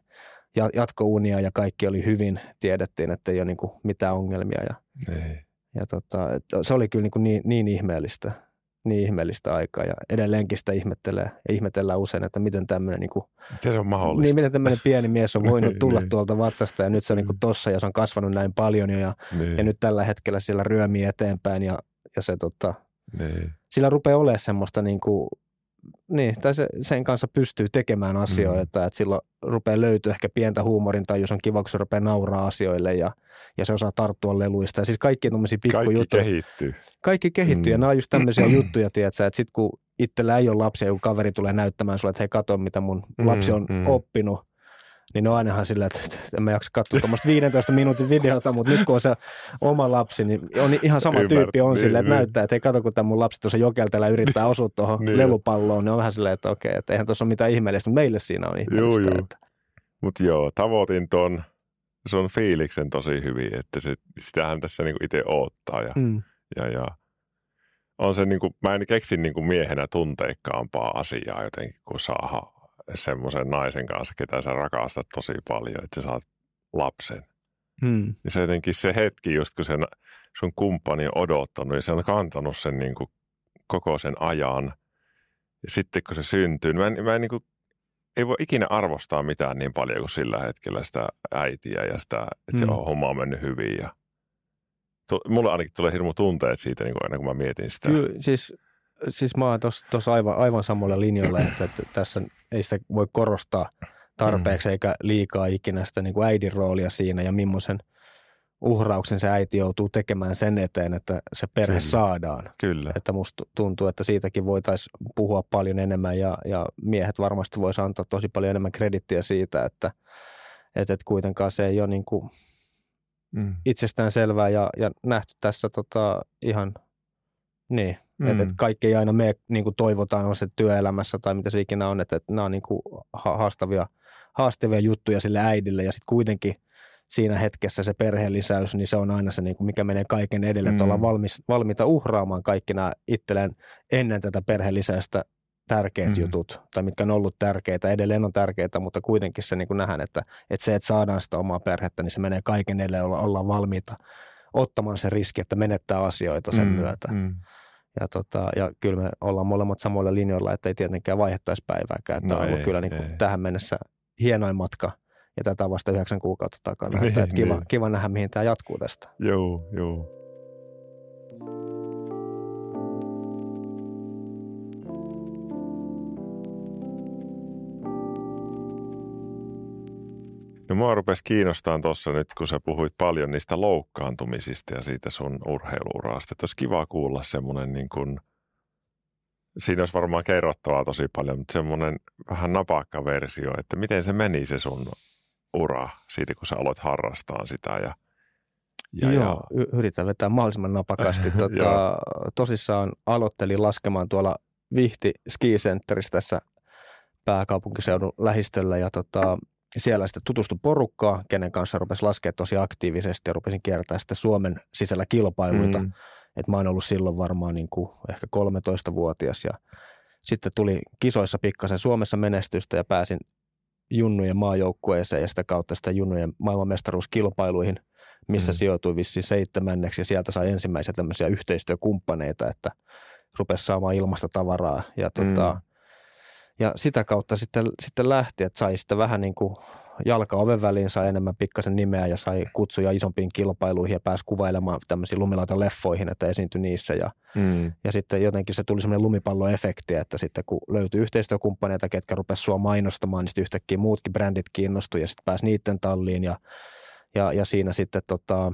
ja- jatkounia ja kaikki oli hyvin, tiedettiin, että ei ole niin kuin mitään ongelmia ja, Niin. ja tota, se oli kyllä niin, kuin niin, niin ihmeellistä. niin ihmeellistä aikaa ja edelleenkin sitä ihmettelee ja ihmetellään usein, että miten tämmöinen niin kuin, Miten se on mahdollista? niin, miten tämmöinen pieni mies on voinut [laughs] tulla niin. tuolta vatsasta ja nyt se on niin kuin tossa ja se on kasvanut näin paljon jo ja, niin, ja nyt tällä hetkellä siellä ryömii eteenpäin ja, ja se tota, niin. sillä rupeaa olemaan semmoista niin kuin, niin, tai se, sen kanssa pystyy tekemään asioita, mm. että silloin rupeaa löytyä ehkä pientä huumorin tai jos on kiva, kun se rupeaa nauraa asioille ja, ja se osaa tarttua leluista. Ja siis kaikki tuommoisia Kaikki pikkujuttuja. kehittyy. Kaikki kehittyy ja Mm. nämä on just tämmöisiä [clears throat] juttuja, tiedätkö, että sitten kun itsellä ei ole lapsia, kun kaveri tulee näyttämään sulle, että hei kato mitä mun Mm, lapsi on mm. oppinut, niin ne on ainahan sillä, että, että en mä jaksa katsoa tuommoista 15 minuutin videota, mutta nyt kun on se oma lapsi, niin on ihan sama Ymmärrät, tyyppi on niin, sille, että niin. näyttää, että hei kato kun tämä mun lapsi tuossa jokeltella yrittää osua tuohon Niin. lelupalloon, niin on vähän silleen, että okei, että eihän tuossa ole mitään ihmeellistä, mutta meille siinä on ihmeellistä. Mutta joo, tavoitin ton sun fiiliksen tosi hyvin, että se, sitähän tässä niinku itse oottaa. Ja, mm, ja, ja on se niinku, mä en keksi niinku miehenä tunteikkaampaa asiaa jotenkin, kun saa semmoisen naisen kanssa, ketä sä rakastat tosi paljon, että sä saat lapsen. mm, Ja se jotenkin se hetki, just kun sen sun kumppani on odottanut ja se on kantanut sen niinku koko sen ajan. Ja sitten kun se syntyy, niin mä en, mä en niinku, ei voi ikinä arvostaa mitään niin paljon kuin sillä hetkellä sitä äitiä ja sitä, että se Mm. on homma on mennyt hyvin. Ja tu, mulle ainakin tulee hirmu tunteet siitä, niin kuin aina kun mä mietin sitä. Kyllä, siis, siis mä oon tuossa aivan, aivan samalla linjalla, että, että tässä ei sitä voi korostaa tarpeeksi eikä liikaa ikinä sitä niin kuin äidin roolia siinä ja millaisen uhrauksen se äiti joutuu tekemään sen eteen, että se perhe Kyllä. saadaan. Kyllä. Että musta tuntuu, että siitäkin voitaisiin puhua paljon enemmän ja, ja miehet varmasti voisi antaa tosi paljon enemmän kredittiä siitä, että, että, että kuitenkaan se ei ole niin kuin Mm. itsestään selvää ja, ja nähty tässä tota, ihan niin, mm. että, että kaikki ei aina mene niin kuin toivotaan, on se työelämässä tai mitä se ikinä on, että, että nämä on niin kuin ha- haastavia, haastavia juttuja sille äidille ja sitten kuitenkin siinä hetkessä se perheen lisäys, niin se on aina se, niin kuin mikä menee kaiken edelle, mm. että ollaan valmis, valmiita uhraamaan kaikki nämä itselleen ennen tätä perheen lisäystä tärkeät Mm. mm. jutut, tai mitkä on ollut tärkeitä, edelleen on tärkeitä, mutta kuitenkin se niin kuin nähdään, että, että se, että saadaan sitä omaa perhettä, niin se menee kaiken edelle, olla, ollaan valmiita ottamaan se riski, että menettää asioita sen Mm, myötä. Mm. Ja, tota, ja kyllä me ollaan molemmat samoilla linjoilla, että ei tietenkään vaihdettaisi päivääkään. Että No on ollut ei, kyllä niin kuin tähän mennessä hienoin matka ja tätä vasta yhdeksän kuukautta takana. [laughs] Niin, että, että kiva, niin. kiva nähdä, mihin tämä jatkuu tästä. Joo, joo. No mua rupesi kiinnostamaan tuossa nyt, kun sä puhuit paljon niistä loukkaantumisista ja siitä sun urheiluurasta. Että olisi kiva kuulla semmoinen niin kuin, siinä olisi varmaan kerrottavaa tosi paljon, mutta semmoinen vähän napakka versio, että miten se meni se sun ura siitä, kun sä aloit harrastaa sitä ja, ja, Joo, ja yritän vetää mahdollisimman napakasti. [laughs] Tota, tosissaan aloittelin laskemaan tuolla Vihti Ski Centerissä tässä pääkaupunkiseudun lähistöllä ja tota, siellä sitten tutustui porukkaa, kenen kanssa rupesi laskea tosi aktiivisesti ja rupesin kiertää sitten Suomen sisällä kilpailuita. Mm. Mm. Et mä oon ollut silloin varmaan niin kuin ehkä 13-vuotias ja sitten tuli kisoissa pikkasen Suomessa menestystä ja pääsin junnujen maajoukkueeseen ja sitä kautta sitä junnujen maailmanmestaruuskilpailuihin, missä mm. sijoitui vissiin seitsemänneksi ja sieltä sai ensimmäisiä tämmöisiä yhteistyökumppaneita, että rupesi saamaan ilmasta tavaraa ja, tota, Mm. Ja sitä kautta sitten, sitten lähti, että sai sitten vähän niin kuin jalka oven väliin, sai enemmän pikkasen nimeä ja sai kutsuja isompiin kilpailuihin ja pääsi kuvailemaan tämmöisiin lumilauta leffoihin, että esiintyi niissä ja Mm. ja sitten jotenkin se tuli semmoinen lumipalloefekti, että sitten kun löytyi yhteistyökumppaneita, ketkä rupesivat sua mainostamaan, niin sitten yhtäkkiä muutkin brändit kiinnostui ja sitten pääsi niiden talliin ja, ja, ja siinä sitten tota,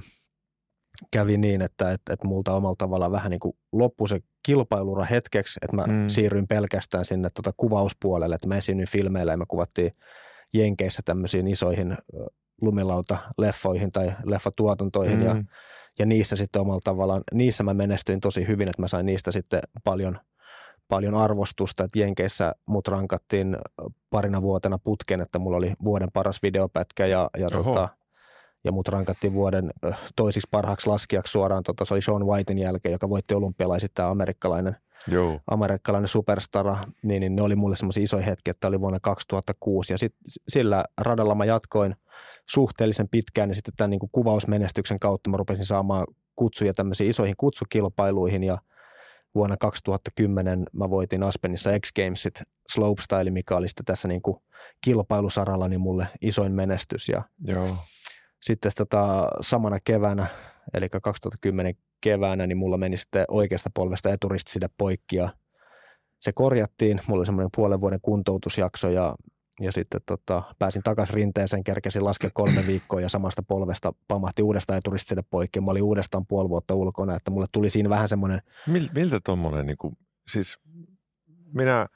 kävi niin, että et, et multa omalla tavallaan vähän niin kuin loppui se kilpailura hetkeksi, että mä Mm. siirryin pelkästään sinne tota kuvauspuolelle, että mä esiinnyin filmeillä ja me kuvattiin Jenkeissä tämmöisiin isoihin lumilauta-leffoihin tai leffatuotantoihin ja Mm. ja niissä sitten omalla tavallaan, niissä mä menestyin tosi hyvin, että mä sain niistä sitten paljon, paljon arvostusta, että Jenkeissä mut rankattiin parina vuotena putken, että mulla oli vuoden paras videopätkä ja, ja, Oho. tota, ja mut rankattiin vuoden toisiksi parhaaksi laskijaksi suoraan, tota, se oli Sean Whitein jälkeen, joka voitti olympialaiset, tämä amerikkalainen, Joo. amerikkalainen superstara, niin, niin ne oli mulle semmoisia isoja hetkiä, että oli vuonna 2006 ja sit sillä radalla mä jatkoin suhteellisen pitkään ja sitten tämän niin kuin kuvausmenestyksen kautta mä rupesin saamaan kutsuja tämmöisiin isoihin kutsukilpailuihin ja vuonna 2010 mä voitin Aspenissa X Gamesit slopestyle, mikä oli sitten tässä niin kuin kilpailusaralla niin mulle isoin menestys. Ja Joo. Sitten tota, samana keväänä, eli 2010 keväänä, niin mulla meni sitten oikeasta polvesta eturistiside poikki ja se korjattiin. Mulla oli semmoinen puolen vuoden kuntoutusjakso ja, ja sitten tota, pääsin takaisin rinteeseen, kerkesin laskea kolme viikkoa ja samasta polvesta pamahti uudestaan eturistiside poikki. Mä olin uudestaan puoli vuotta ulkona, että mulle tuli siinä vähän semmoinen Mil, miltä tuommoinen, niin kuin, siis minä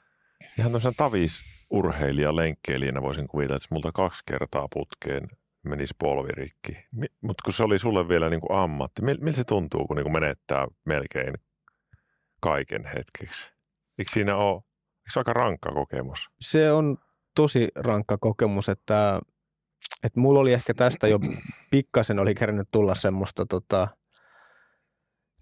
ihan tosiaan tavisurheilija, lenkkeilijänä voisin kuvitella, että multa kaksi kertaa putkeen menisi polvirikki. Mutta kun se oli sulle vielä niin kuin ammatti, mil, miltä se tuntuu, kun niin kuin menettää melkein kaiken hetkeksi? Eikö siinä ole, eikö se aika rankka kokemus? se on tosi rankka kokemus, että, että mulla oli ehkä tästä jo pikkasen oli kerännyt tulla semmoista tota,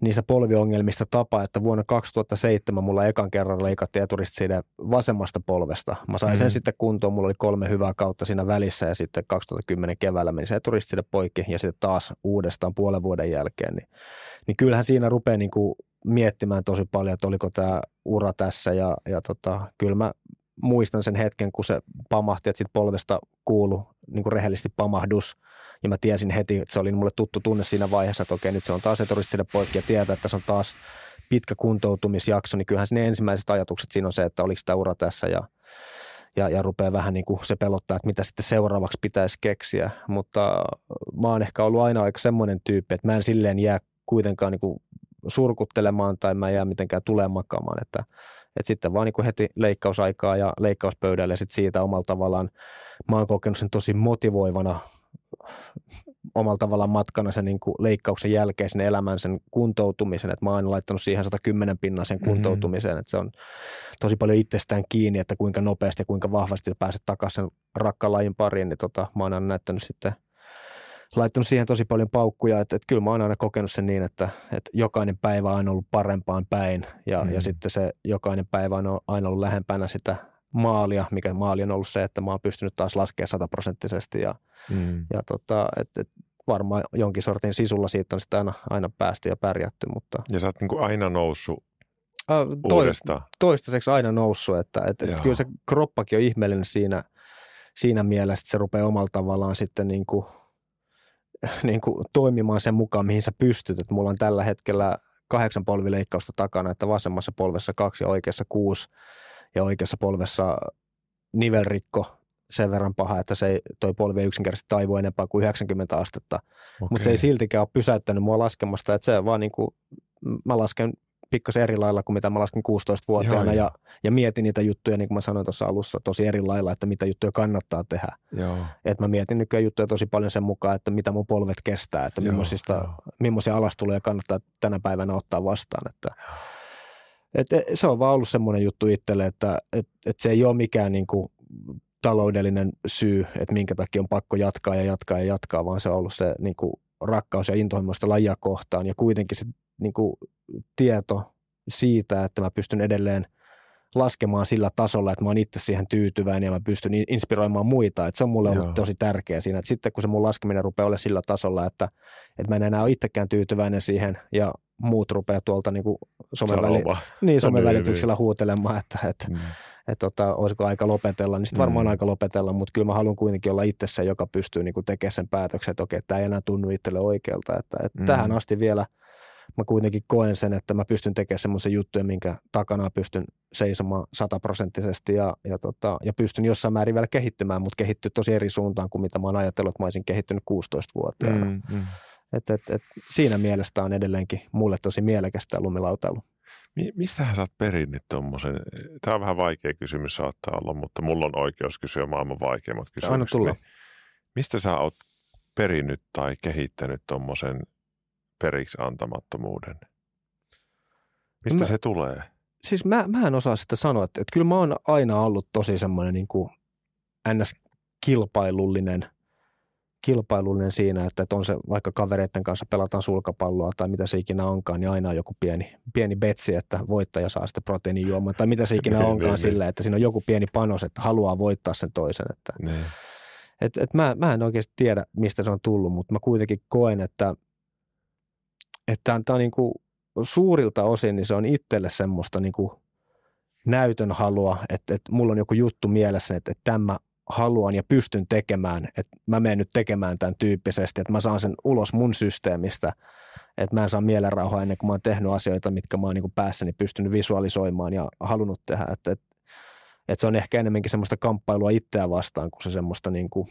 niistä polviongelmista tapa, että vuonna 2007 mulla ekan kerran leikattiin eturista siitä vasemmasta polvesta. Mä sain sen Mhm. sitten kuntoon, mulla oli kolme hyvää kautta siinä välissä ja sitten 2010 keväällä meni se eturista poikki ja sitten taas uudestaan puolen vuoden jälkeen. Niin, niin kyllähän siinä rupeaa niin kuin miettimään tosi paljon, että oliko tämä ura tässä ja, ja tota, kyllä mä muistan sen hetken, kun se pamahti, että siitä polvesta kuulu niin kuin rehellisesti pamahdus. Ja mä tiesin heti, että se oli mulle tuttu tunne siinä vaiheessa, että okei, nyt se on taas eturistille poikki ja tietää, että se on taas pitkä kuntoutumisjakso, niin kyllähän ne ensimmäiset ajatukset siinä on se, että oliko tämä ura tässä ja, ja, ja rupeaa vähän niin kuin se pelottaa, että mitä sitten seuraavaksi pitäisi keksiä. Mutta mä oon ehkä ollut aina aika semmoinen tyyppi, että mä en silleen jää kuitenkaan niin kuin surkuttelemaan tai mä en jää mitenkään tulee makaamaan, että, että sitten vaan niin kuin heti leikkausaikaa ja leikkauspöydälle sitten siitä omalla tavallaan mä oon kokenut sen tosi motivoivana omalla tavallaan matkana sen niin kuin leikkauksen jälkeisen elämän sen kuntoutumisen, että mä oon aina laittanut siihen 110 pinnan sen Mhm. kuntoutumiseen, että se on tosi paljon itsestään kiinni, että kuinka nopeasti ja kuinka vahvasti pääset takaisin sen rakkaan lajin pariin, niin tota, mä oon aina näyttänyt sitten laittanut siihen tosi paljon paukkuja, että, että kyllä mä oon aina kokenut sen niin, että, että jokainen päivä on aina ollut parempaan päin ja, Mm. ja sitten se jokainen päivä on aina ollut lähempänä sitä maalia, mikä maali on ollut se, että mä oon pystynyt taas laskemaan sataprosenttisesti ja, Mm. ja tota, et, et varmaan jonkin sortin sisulla siitä on sitten aina, aina päästy ja pärjätty, mutta Ja sä oot niin aina noussut äh, uudestaan. toistaiseksi aina noussut, että et, et Joo. kyllä se kroppakin on ihmeellinen siinä, siinä mielessä, että se rupeaa omalla tavallaan sitten niin kuin, [laughs] niin kuin toimimaan sen mukaan, mihin sä pystyt. Et mulla on tällä hetkellä kahdeksan polvileikkausta takana, että vasemmassa polvessa kaksi ja oikeassa kuusi ja oikeassa polvessa nivelrikko sen verran paha, että se ei, toi polvi ei yksinkertaisesti taivu enempää kuin 90 astetta. Mutta se ei siltikään ole pysäyttänyt mua laskemasta, että se vaan niin kuin, mä lasken pikkasen eri lailla kuin mitä mä laskin 16-vuotiaana Joo, ja, ja mietin niitä juttuja, niin kuin mä sanoin tuossa alussa, tosi eri lailla, että mitä juttuja kannattaa tehdä. Joo. Et mä mietin nykyään juttuja tosi paljon sen mukaan, että mitä mun polvet kestää, että Joo, joo. millaisia alastuloja kannattaa tänä päivänä ottaa vastaan. Että, et, et, se on vaan ollut semmoinen juttu itselle, että et, et se ei ole mikään niin kuin taloudellinen syy, että minkä takia on pakko jatkaa ja jatkaa ja jatkaa, vaan se on ollut se niin kuin rakkaus ja intohimoista lajia kohtaan. Ja kuitenkin se niin kuin tieto siitä, että mä pystyn edelleen laskemaan sillä tasolla, että mä oon itse siihen tyytyväinen ja mä pystyn in- inspiroimaan muita. Että se on mulle ollut Joo. tosi tärkeä siinä. Että sitten kun se mun laskeminen rupeaa olemaan sillä tasolla, että, että mä en enää ole itsekään tyytyväinen siihen ja muut rupeaa tuolta niin kuin somen, väli, niin, somen Niin, välityksellä huutelemaan, että, että, Mm. että tota, olisiko aika lopetella, niin sitten varmaan Mm. aika lopetella, mutta kyllä mä haluan kuitenkin olla itse se, joka pystyy niin kuin tekemään sen päätöksen, että okei, tämä ei enää tunnu itselle oikealta. Että, että Mm. Tähän asti vielä mä kuitenkin koen sen, että mä pystyn tekemään semmoisen juttuja, minkä takana pystyn seisomaan sataprosenttisesti ja, ja, tota, ja pystyn jossain määrin vielä kehittymään, mutta kehittyy tosi eri suuntaan kuin mitä mä oon ajatellut, että mä olisin kehittynyt 16-vuotiaana. Mm. Mm, mm. Et, et, et, siinä mielessä on edelleenkin mulle tosi mielekästä lumilautailu. Mi- mistähän sä oot perinnyt tuommoisen? Tämä on vähän vaikea kysymys saattaa olla, mutta mulla on oikeus kysyä maailman vaikeimmat kysymykset. Anna tulla. Niin Mistä sä oot perinnyt tai kehittänyt tuommoisen periksi antamattomuuden? Mistä Mä- se tulee? Siis mä, mä en osaa sitä sanoa, että, että kyllä mä oon aina ollut tosi semmoinen niin kuin ns-kilpailullinen kilpailullinen siinä, että, että on se vaikka kavereiden kanssa pelataan sulkapalloa tai mitä se ikinä onkaan, niin aina on joku pieni, pieni betsi, että voittaja saa sitten proteiinijuoman tai mitä se ikinä [laughs] Niin, onkaan niin, sillä, että siinä on joku pieni panos, että haluaa voittaa sen toisen. Että, Niin. et, et mä, mä en oikeasti tiedä, mistä se on tullut, mutta mä kuitenkin koen, että että tämä on, tää on niin kuin suurilta osin niin se on itselle semmoista niin kuin näytön halua, että, että mulla on joku juttu mielessä, että, että tämä haluan ja pystyn tekemään, että mä menen nyt tekemään tämän tyyppisesti, että mä saan sen ulos mun systeemistä, että mä en saa mielenrauhaa ennen kuin mä oon tehnyt asioita, mitkä mä oon niin päässäni pystynyt visualisoimaan ja halunnut tehdä, että, että, että se on ehkä enemmänkin semmoista kamppailua itseä vastaan kuin se semmoista niin kuin,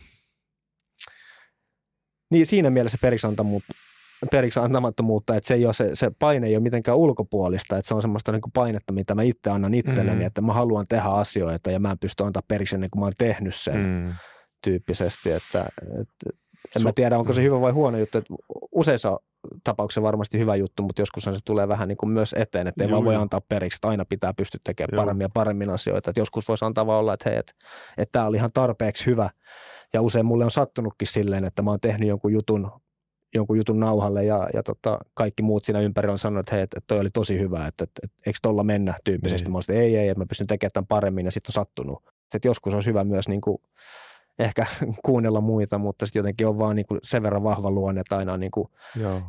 niin siinä mielessä periksi periksi antamattomuutta, että se, ei ole se, se paine ei ole mitenkään ulkopuolista, että se on semmoista niin kuin painetta, mitä mä itse annan itselleni, mm. että mä haluan tehdä asioita ja mä en pysty antaa periksi ennen kuin mä oon tehnyt sen mm. tyyppisesti, että, että en mä tiedä, onko se hyvä vai huono juttu, että useissa tapauksissa varmasti hyvä juttu, mutta joskus se tulee vähän niin kuin myös eteen, että ei Juu, vaan voi antaa periksi, että aina pitää pystyä tekemään Joo. paremmin ja paremmin asioita, että joskus voisi antaa vaan olla, että hei, että, että tämä oli ihan tarpeeksi hyvä ja usein mulle on sattunutkin silleen, että mä oon tehnyt jonkun jutun jonkun jutun nauhalle ja, ja tota, kaikki muut siinä ympärillä on sanonut, että hei, että toi oli tosi hyvä, että, että, että eikö tolla mennä tyyppisesti. Niin. Mä olisin, ei, ei, että mä pystyn tekemään tämän paremmin ja sitten on sattunut. Että joskus olisi hyvä myös niin kuin, ehkä [laughs] kuunnella muita, mutta sitten jotenkin on vaan niin kuin sen verran vahva luonne, että aina niin kuin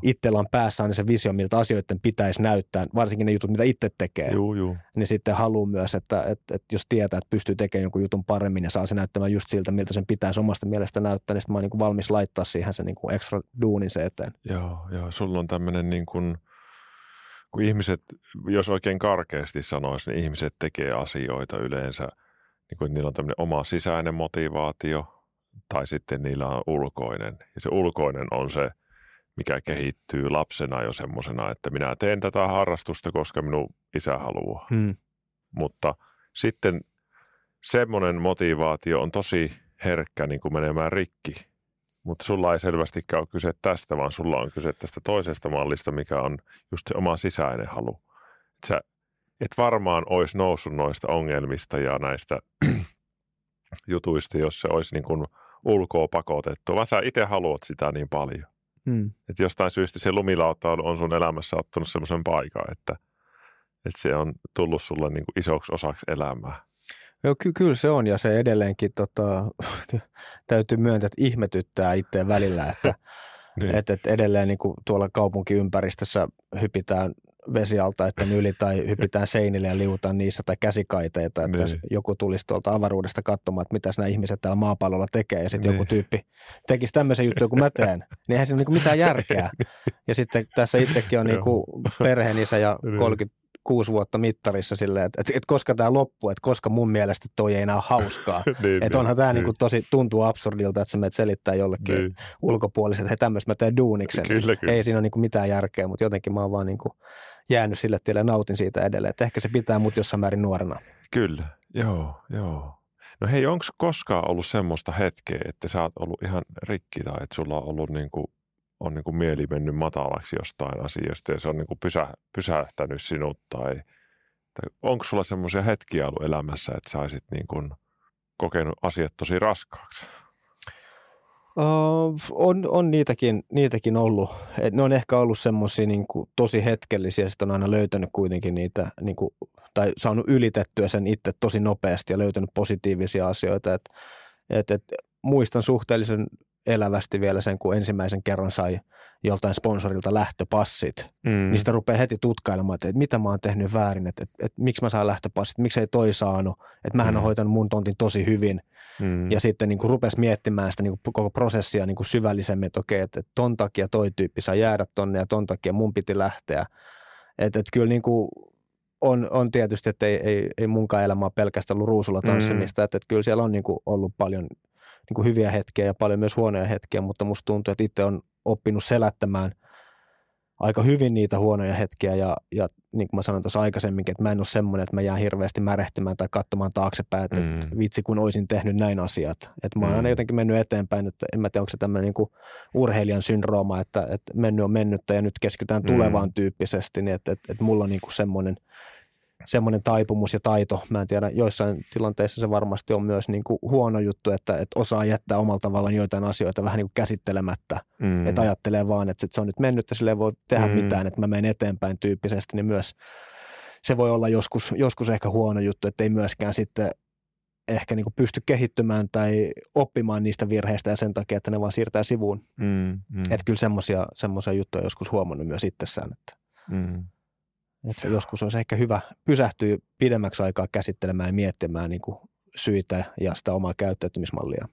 itsellä on päässä aina se visio, miltä asioiden pitäisi näyttää, varsinkin ne jutut, mitä itse tekee. Juu, juu. Niin sitten haluaa myös, että, että, että, jos tietää, että pystyy tekemään jonkun jutun paremmin ja saa se näyttämään just siltä, miltä sen pitäisi omasta mielestä näyttää, niin sitten mä oon niin kuin valmis laittaa siihen se niin kuin extra duunin se eteen. Joo, joo. Sulla on tämmöinen niin kuin, kun ihmiset, jos oikein karkeasti sanoisi, niin ihmiset tekee asioita yleensä – niin kuin, niillä on tämmöinen oma sisäinen motivaatio tai sitten niillä on ulkoinen. Ja se ulkoinen on se, mikä kehittyy lapsena jo semmoisena, että minä teen tätä harrastusta, koska minun isä haluaa. Hmm. Mutta sitten semmoinen motivaatio on tosi herkkä niin kuin menemään rikki. Mutta sulla ei selvästikään ole kyse tästä, vaan sulla on kyse tästä toisesta mallista, mikä on just se oma sisäinen halu. Et sä et varmaan olisi noussut noista ongelmista ja näistä [clears throat] jutuista, jos se olisi niin kuin ulkoa pakotettu, vaan sä itse haluat sitä niin paljon. Hmm. Että jostain syystä se lumilautailu on sun elämässä ottanut semmoisen paikan, että, että se on tullut sulle niin kuin isoksi osaksi elämää. Joo, ky- kyllä se on ja se edelleenkin tota, [laughs] täytyy myöntää, että ihmetyttää itseä välillä, että [laughs] niin. et, et edelleen niin kuin tuolla kaupunkiympäristössä hypitään vesialtaiden yli tai hypitään seinille ja liutaan niissä tai käsikaiteita, että niin. jos joku tulisi tuolta avaruudesta katsomaan, että mitä nämä ihmiset täällä maapallolla tekee ja sitten niin. joku tyyppi tekisi tämmöisen jutun kuin mä teen, niin eihän siinä ole niin mitään järkeä. [laughs] Ja sitten tässä itsekin on niin perheenisä ja 30 kuusi vuotta mittarissa silleen, että, että, että koska tämä loppuu, että koska mun mielestä toi ei enää ole hauskaa. [laughs] niin, että onhan niin, tämä niin. Niin tosi, tuntuu absurdilta, että sä menet selittää jollekin niin. ulkopuoliset, että hei tämmöistä mä teen duuniksen. Kyllä, kyllä. Ei siinä ole niin mitään järkeä, mutta jotenkin mä oon vaan niin kuin jäänyt sille tielle ja nautin siitä edelleen. Että ehkä se pitää mut jossain määrin nuorena. Kyllä, joo, joo. No hei, onko koskaan ollut semmoista hetkeä, että sä oot ollut ihan rikki tai että sulla on ollut niin kuin on niin kuin mieli mennyt matalaksi jostain asiasta ja se on niin kuin pysä, pysähtänyt sinut tai, tai onko sulla semmoisia hetkiä ollut elämässä, että sä olisit niin kuin kokenut asiat tosi raskaaksi? Uh, on, on niitäkin, niitäkin ollut. Et ne on ehkä ollut semmoisia niin tosi hetkellisiä, sitten on aina löytänyt kuitenkin niitä, niin kuin, tai saanut ylitettyä sen itse tosi nopeasti ja löytänyt positiivisia asioita. Et, et, et, muistan suhteellisen elävästi vielä sen, kun ensimmäisen kerran sai joltain sponsorilta lähtöpassit, mm. niin sitä rupeaa heti tutkailemaan, että, että mitä mä oon tehnyt väärin, että, että, että miksi mä saan lähtöpassit, miksi ei toi saanut, että mähän mm. on hoitanut mun tontin tosi hyvin. Mm. Ja sitten niin kuin rupesi miettimään sitä niin kuin koko prosessia niin kuin syvällisemmin, että okei, että ton takia toi tyyppi saa jäädä tonne ja ton takia mun piti lähteä. Että, että kyllä niin kuin on, on tietysti, että ei, ei, ei munkaan elämä ole pelkästään ollut ruusulla tanssimista, mm. että, että kyllä siellä on niin kuin ollut paljon – niin kuin hyviä hetkiä ja paljon myös huonoja hetkiä, mutta musta tuntuu, että itse on oppinut selättämään aika hyvin niitä huonoja hetkiä ja, ja niin kuin mä sanoin tuossa aikaisemminkin, että mä en ole semmoinen, että mä jään hirveästi märehtymään tai katsomaan taaksepäin, että mm. vitsi kun olisin tehnyt näin asiat. Että mä oon mm. aina jotenkin mennyt eteenpäin, että en mä tiedä, onko se tämmöinen niin urheilijan syndrooma, että, että mennyt on mennyttä ja nyt keskitytään tulevaan mm. tyyppisesti, niin että, että, että mulla on niin kuin semmoinen – semmoinen taipumus ja taito. Mä en tiedä, joissain tilanteissa se varmasti on myös niin kuin huono juttu, että, että osaa jättää omalla tavallaan joitain asioita vähän niin kuin käsittelemättä. Mm. Että ajattelee vaan, että, että se on nyt mennyt, että sille ei voi tehdä mm. mitään, että mä menen eteenpäin tyyppisesti, niin myös se voi olla joskus, joskus ehkä huono juttu, että ei myöskään sitten ehkä niin kuin pysty kehittymään tai oppimaan niistä virheistä ja sen takia, että ne vaan siirtää sivuun. Mm, mm. Että kyllä semmoisia juttuja joskus huomannut myös itsessään. Että. Mm. Että joskus olisi ehkä hyvä pysähtyä pidemmäksi aikaa käsittelemään ja miettimään niin kuin syitä ja sitä omaa käyttäytymismallia.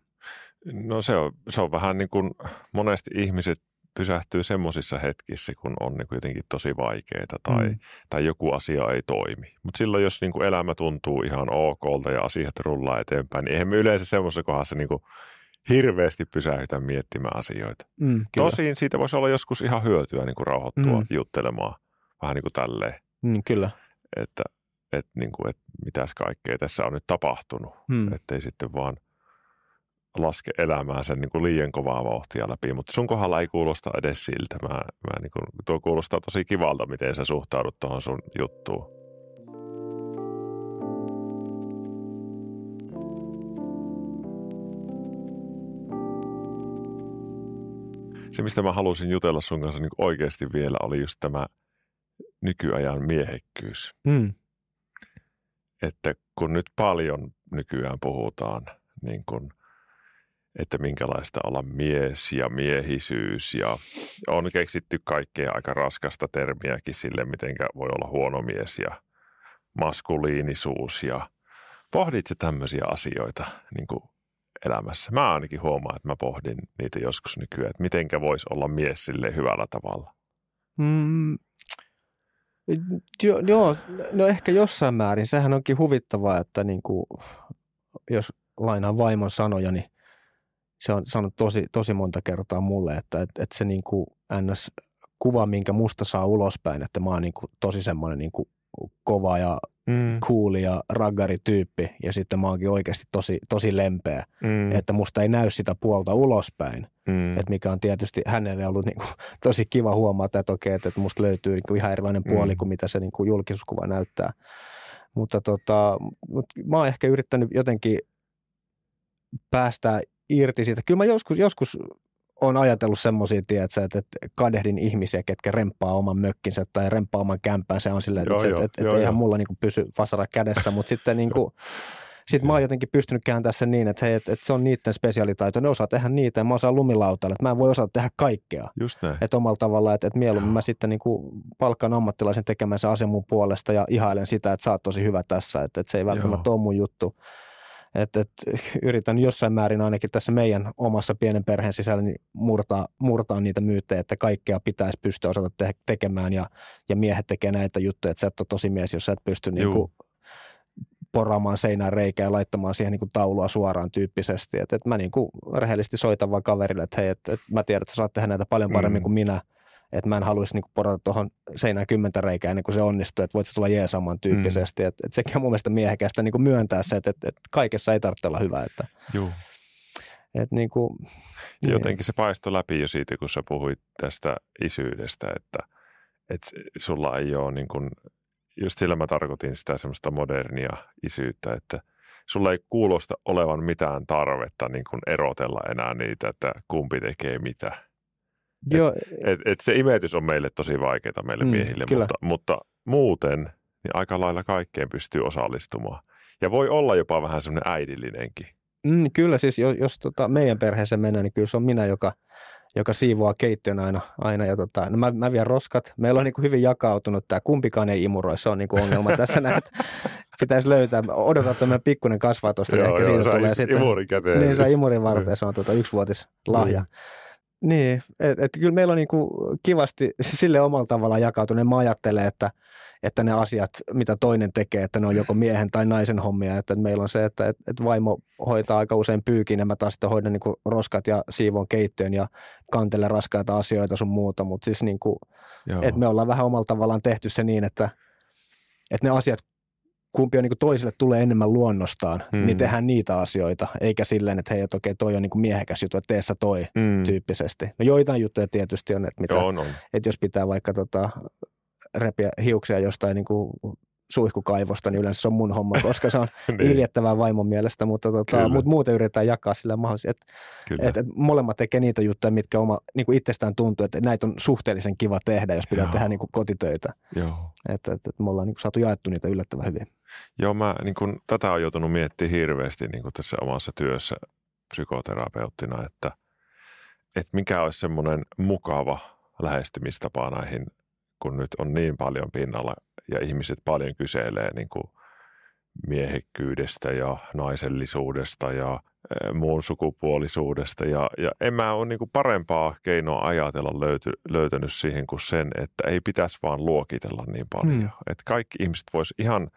No se on, se on vähän niin kuin monesti ihmiset pysähtyy semmoisissa hetkissä, kun on niin jotenkin tosi vaikeaa tai, mm. tai joku asia ei toimi. Mutta silloin, jos niin kuin elämä tuntuu ihan okolta ja asiat rullaa eteenpäin, niin eihän me yleensä semmoisessa kohdassa niin kuin hirveästi pysähdytä miettimään asioita. Mm, Tosin siitä voisi olla joskus ihan hyötyä niin kuin rauhoittua mm. juttelemaan vähän niin kuin tälleen. Mm, kyllä. Että, että, niin kuin, että mitäs kaikkea tässä on nyt tapahtunut. Mm. Että ei sitten vaan – laske elämää sen niin kuin liian kovaa vauhtia läpi, mutta sun kohdalla ei kuulosta edes siltä. Mä, mä niin kuin, tuo kuulostaa tosi kivalta, miten sä suhtaudut tuohon sun juttuun. Se, mistä mä halusin jutella sun kanssa niin oikeasti vielä, oli just tämä nykyajan miehekkyys. Mm. Että kun nyt paljon nykyään puhutaan niin kuin – että minkälaista olla mies ja miehisyys ja on keksitty kaikkea aika raskasta termiäkin sille, miten voi olla huono mies ja maskuliinisuus ja pohditko tämmöisiä asioita niin kuin elämässä? Mä ainakin huomaan, että mä pohdin niitä joskus nykyään, että mitenkä voisi olla mies sille hyvällä tavalla. Mm, jo, joo, no ehkä jossain määrin. Sehän onkin huvittavaa, että niin kuin, jos lainaan vaimon sanoja, niin se on sanonut tosi, tosi monta kertaa mulle, että, että, että se niin kuin ns. kuva, minkä musta saa ulospäin, että mä oon niin kuin tosi semmoinen niin kuin kova ja mm. cool ja raggarityyppi ja sitten mä oonkin oikeasti tosi, tosi lempeä, mm. että musta ei näy sitä puolta ulospäin, mm. että mikä on tietysti hänelle ollut niin kuin [laughs] tosi kiva huomata, että okei, että, että musta löytyy niin kuin ihan erilainen puoli mm. kuin mitä se niin kuin julkisuuskuva näyttää. Mutta tota, mutta mä oon ehkä yrittänyt jotenkin päästää irti siitä. Kyllä mä joskus, joskus on ajatellut semmoisia, tiedätkö, että, että kadehdin ihmisiä, ketkä remppaa oman mökkinsä tai remppaa oman kämpänsä. On silleen, että, että, että, että eihän mulla niin kuin pysy vasara kädessä, mutta sitten [laughs] niin kuin, sitten mä oon jotenkin pystynyt kääntämään sen niin, että, hei, että, että se on niiden spesiaalitaito. Ne osaa tehdä niitä ja mä osaan lumilautalla. Että mä en voi osata tehdä kaikkea. Just näin. Että omalla tavalla, että, että mieluummin mä sitten niin kuin palkkaan ammattilaisen tekemään sen asian mun puolesta ja ihailen sitä, että sä oot tosi hyvä tässä. Että, että se ei välttämättä Joo. ole mun juttu. Että, että yritän jossain määrin ainakin tässä meidän omassa pienen perheen sisällä niin murtaa, murtaa niitä myyttejä, että kaikkea pitäisi pystyä osata te- tekemään ja, ja miehet tekee näitä juttuja, että sä et ole tosi mies, jos sä et pysty niin kuin poraamaan seinään reikää ja laittamaan siihen niin kuin taulua suoraan tyyppisesti. Että, että mä niin kuin rehellisesti soitan vaan kaverille, että hei, että, että mä tiedän, että sä saat tehdä näitä paljon paremmin mm. kuin minä – että mä en haluaisi niin porata tuohon seinään kymmentä reikää ennen kuin se onnistuu, että voit tulla jeesaamaan tyyppisesti. Mm. Että, että sekin on mun mielestä miehekästä niin kuin myöntää se, että, että, että kaikessa ei tarvitse olla hyvä. Että, Joo. Että niin kuin, niin. Jotenkin se paistoi läpi jo siitä, kun sä puhuit tästä isyydestä, että, että sulla ei ole niin kuin, just sillä mä tarkoitin sitä semmoista modernia isyyttä, että sulla ei kuulosta olevan mitään tarvetta niin kuin erotella enää niitä, että kumpi tekee mitä Joo. Et, et, et se imetys on meille tosi vaikeaa meille mm, miehille, mutta, mutta muuten niin aika lailla kaikkeen pystyy osallistumaan. Ja voi olla jopa vähän semmoinen äidillinenkin. Mm, kyllä siis, jos, jos tota meidän perheeseen mennään, niin kyllä se on minä, joka, joka siivoaa keittiön aina. aina ja tota, no mä, mä vien roskat. Meillä on niin kuin hyvin jakautunut tämä, kumpikaan ei imuroi, se on niin kuin ongelma tässä näet. Pitäisi löytää, odotan, että meidän pikkuinen kasvaa tuosta, niin ehkä siitä tulee sitten. Imurin käteen. Niin, on imurin varten, se on tuota yksivuotis lahja. Mm. Niin, että et kyllä meillä on niinku kivasti sille omalla tavalla jakautunut. Mä ajattelen, että, että ne asiat, mitä toinen tekee, että ne on joko miehen tai naisen hommia. Että meillä on se, että et, et vaimo hoitaa aika usein pyykin ja mä taas sitten hoidan niinku roskat ja siivon keittiön ja kantelen raskaita asioita sun muuta. Mutta siis niinku, että me ollaan vähän omalla tavallaan tehty se niin, että, että ne asiat kumpi on niin kuin toiselle tulee enemmän luonnostaan, mm. niin tehdään niitä asioita, eikä silleen, että hei, että okei, toi on niin kuin miehekäs juttu, että tee sä toi mm. tyyppisesti. No joitain juttuja tietysti on, että, mitä, Joo, on. että jos pitää vaikka tota, repiä hiuksia jostain niin kuin suihkukaivosta, niin yleensä se on mun homma, koska se on [laughs] niin. iljettävää vaimon mielestä, mutta, tota, mutta muuten yritetään jakaa sillä mahdollisesti, että et, et molemmat tekee niitä juttuja, mitkä oma, niin kuin itsestään tuntuu, että näitä on suhteellisen kiva tehdä, jos pitää Joo. tehdä niin kuin kotitöitä. Joo. Että et, et me ollaan niin kuin saatu jaettu niitä yllättävän hyvin. Joo, mä niin kuin, tätä on joutunut miettimään hirveästi niin kuin tässä omassa työssä psykoterapeuttina, että, että mikä olisi semmoinen mukava lähestymistapa näihin, kun nyt on niin paljon pinnalla ja ihmiset paljon kyselee niin kuin miehekkyydestä ja naisellisuudesta ja muun sukupuolisuudesta. Ja, ja en mä ole niin parempaa keinoa ajatella löyty, löytänyt siihen kuin sen, että ei pitäisi vaan luokitella niin paljon. Mm. Että kaikki ihmiset vois ihan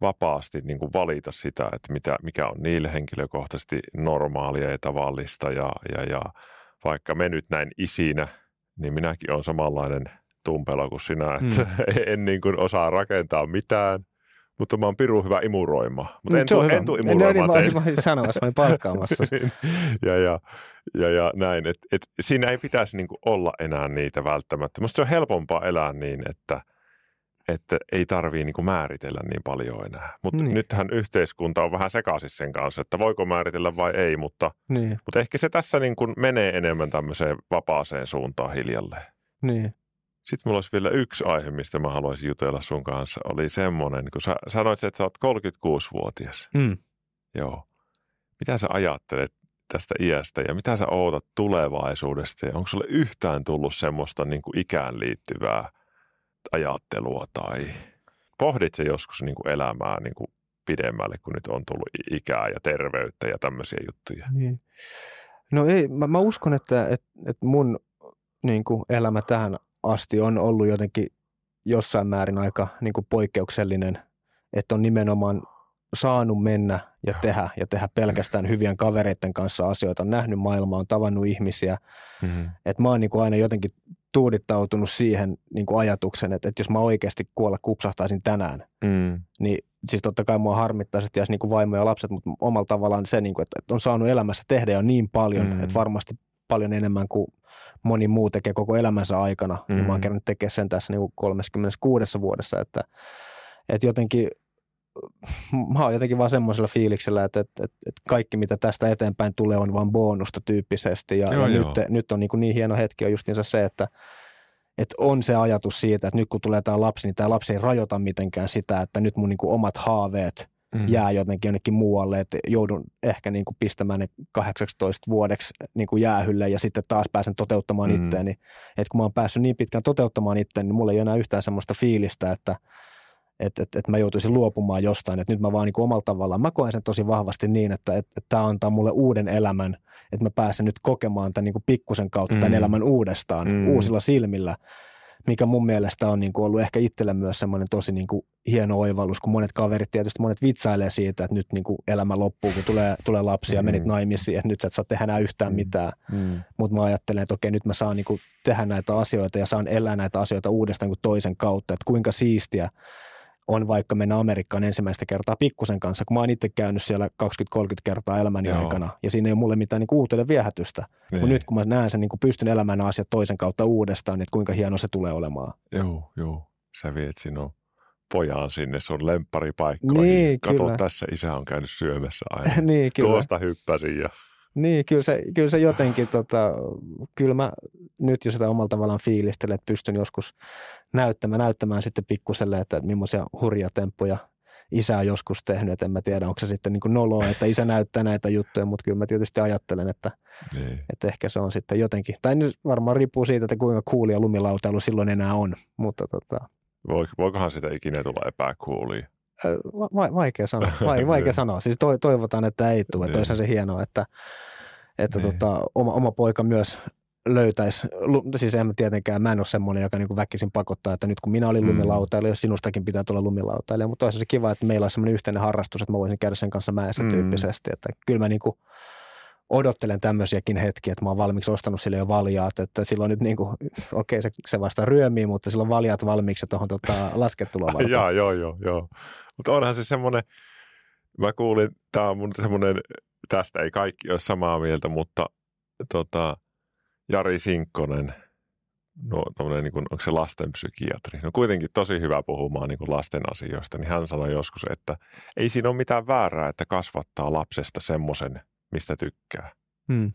vapaasti niin kuin valita sitä, että mitä, mikä on niille henkilökohtaisesti normaalia ja tavallista. Ja, ja, ja vaikka me nyt näin isinä, niin minäkin olen samanlainen tumpelo kuin sinä, että mm. [laughs] en niin kuin osaa rakentaa mitään – mutta mä oon pirun hyvä imuroima. Mutta en, tu, en tule imuroimaan en, niin, mä sanomassa, mä palkkaamassa. [laughs] Niin. ja, ja, ja, ja, näin, että et, siinä ei pitäisi niinku olla enää niitä välttämättä. Musta se on helpompaa elää niin, että, että ei tarvii niinku määritellä niin paljon enää. Mutta niin. nythän yhteiskunta on vähän sekaisin sen kanssa, että voiko määritellä vai ei, mutta, niin. mutta ehkä se tässä niinku menee enemmän tämmöiseen vapaaseen suuntaan hiljalleen. Niin. Sitten mulla olisi vielä yksi aihe, mistä mä haluaisin jutella sun kanssa. Oli semmoinen, kun sä sanoit, että sä oot 36-vuotias. Mm. Joo. Mitä sä ajattelet tästä iästä ja mitä sä ootat tulevaisuudesta? Ja onko sulle yhtään tullut semmoista niin kuin ikään liittyvää ajattelua tai pohdit se joskus niin kuin elämää niin kuin pidemmälle, kun nyt on tullut ikää ja terveyttä ja tämmöisiä juttuja? Niin. No ei, mä, mä uskon, että, että, että mun niin kuin elämä tähän asti on ollut jotenkin jossain määrin aika niin kuin poikkeuksellinen, että on nimenomaan saanut mennä ja tehdä ja tehdä pelkästään hyvien kavereiden kanssa asioita. On nähnyt maailmaa, on tavannut ihmisiä. Mm-hmm. Että mä oon niin kuin aina jotenkin tuudittautunut siihen niin kuin ajatuksen, että, että jos mä oikeasti kuolla kupsahtaisin tänään, mm. niin siis totta kai mua harmittaisi, että niin kuin vaimo ja lapset, mutta omalla tavallaan se, niin kuin, että on saanut elämässä tehdä jo niin paljon, mm. että varmasti paljon enemmän kuin moni muu tekee koko elämänsä aikana. Mm. Ja mä oon mm. kerännyt tekemään sen tässä niin 36 vuodessa, että, että jotenkin mä oon jotenkin vaan semmoisella fiiliksellä, että, että, että, että kaikki mitä tästä eteenpäin tulee on vain bonusta tyyppisesti. Ja, joo, ja joo. Nyt, nyt on niin, kuin niin hieno hetki on justiinsa se, että, että on se ajatus siitä, että nyt kun tulee tämä lapsi, niin tämä lapsi ei rajoita mitenkään sitä, että nyt mun niin kuin omat haaveet – mm. jää jotenkin jonnekin muualle, että joudun ehkä niin kuin pistämään ne 18 vuodeksi niin kuin jäähylle ja sitten taas pääsen toteuttamaan mm. itseäni. Että kun mä oon päässyt niin pitkään toteuttamaan itseäni, niin mulla ei enää yhtään semmoista fiilistä, että että, että, että mä joutuisin luopumaan jostain. Että nyt mä vaan niin kuin omalla tavallaan, mä koen sen tosi vahvasti niin, että, että, että tämä antaa mulle uuden elämän, että mä pääsen nyt kokemaan tämän niin kuin pikkusen kautta tämän mm. elämän uudestaan, mm. uusilla silmillä mikä mun mielestä on niin kuin ollut ehkä itselle myös semmoinen tosi niin kuin hieno oivallus, kun monet kaverit tietysti monet vitsailee siitä, että nyt niin kuin elämä loppuu, kun tulee, tulee lapsi ja menit mm. naimisiin, että nyt sä et saa tehdä enää yhtään mm. mitään. Mm. Mutta mä ajattelen, että okei, nyt mä saan niin kuin tehdä näitä asioita ja saan elää näitä asioita uudestaan kuin toisen kautta, että kuinka siistiä on vaikka mennä Amerikkaan ensimmäistä kertaa pikkusen kanssa, kun mä oon itse käynyt siellä 20-30 kertaa elämäni Joo. aikana, ja siinä ei ole mulle mitään niin uutelle viehätystä. Niin. Mutta nyt kun mä näen sen, niin kuin pystyn elämään asiat toisen kautta uudestaan, niin kuinka hieno se tulee olemaan. Joo, joo. Sä viet sinun pojan sinne sun lempparipaikkoihin. Niin, Kato, kyllä. tässä isä on käynyt syömässä aina. [laughs] niin, kyllä. Tuosta hyppäsin ja niin, kyllä se, kyllä se jotenkin, tota, kyllä mä nyt jo sitä omalla tavallaan fiilistelen, että pystyn joskus näyttämään, näyttämään sitten pikkuselle, että, että millaisia hurja temppuja isä on joskus tehnyt, että en mä tiedä, onko se sitten niin noloa, että isä näyttää näitä juttuja, mutta kyllä mä tietysti ajattelen, että, niin. että ehkä se on sitten jotenkin, tai nyt varmaan riippuu siitä, että kuinka kuulia lumilautailu silloin enää on, mutta tota. Voikohan sitä ikinä tulla epäkuulia? Va- vaikea sanoa, [laughs] Va- vaikea sanoa. Siis to- toivotaan, että ei tule. Niin. Toisaalta se hienoa, että, että niin. tota, oma, oma poika myös löytäisi, siis en tietenkään, mä en ole semmoinen, joka niin kuin väkisin pakottaa, että nyt kun minä olin mm. lumilautailija, jos sinustakin pitää tulla lumilautailija, mutta toisaalta se kiva, että meillä on semmoinen yhteinen harrastus, että mä voisin käydä sen kanssa mäessä mm. tyyppisesti, että kyllä mä niin kuin odottelen tämmöisiäkin hetkiä, että mä oon valmiiksi ostanut sille jo valjaat, että silloin nyt niin kuin, [laughs] okei okay, se, se vasta ryömii, mutta silloin valjaat valmiiksi tuohon tota, [laughs] laskettuloon varten. joo, joo, joo, joo. Mutta onhan se semmoinen, mä kuulin, tämä on mun semmoinen, tästä ei kaikki ole samaa mieltä, mutta tota, Jari Sinkkonen, no niin kuin, onko se lastenpsykiatri, no kuitenkin tosi hyvä puhumaan niin kuin lasten asioista, niin hän sanoi joskus, että ei siinä ole mitään väärää, että kasvattaa lapsesta semmoisen, mistä tykkää. Hmm.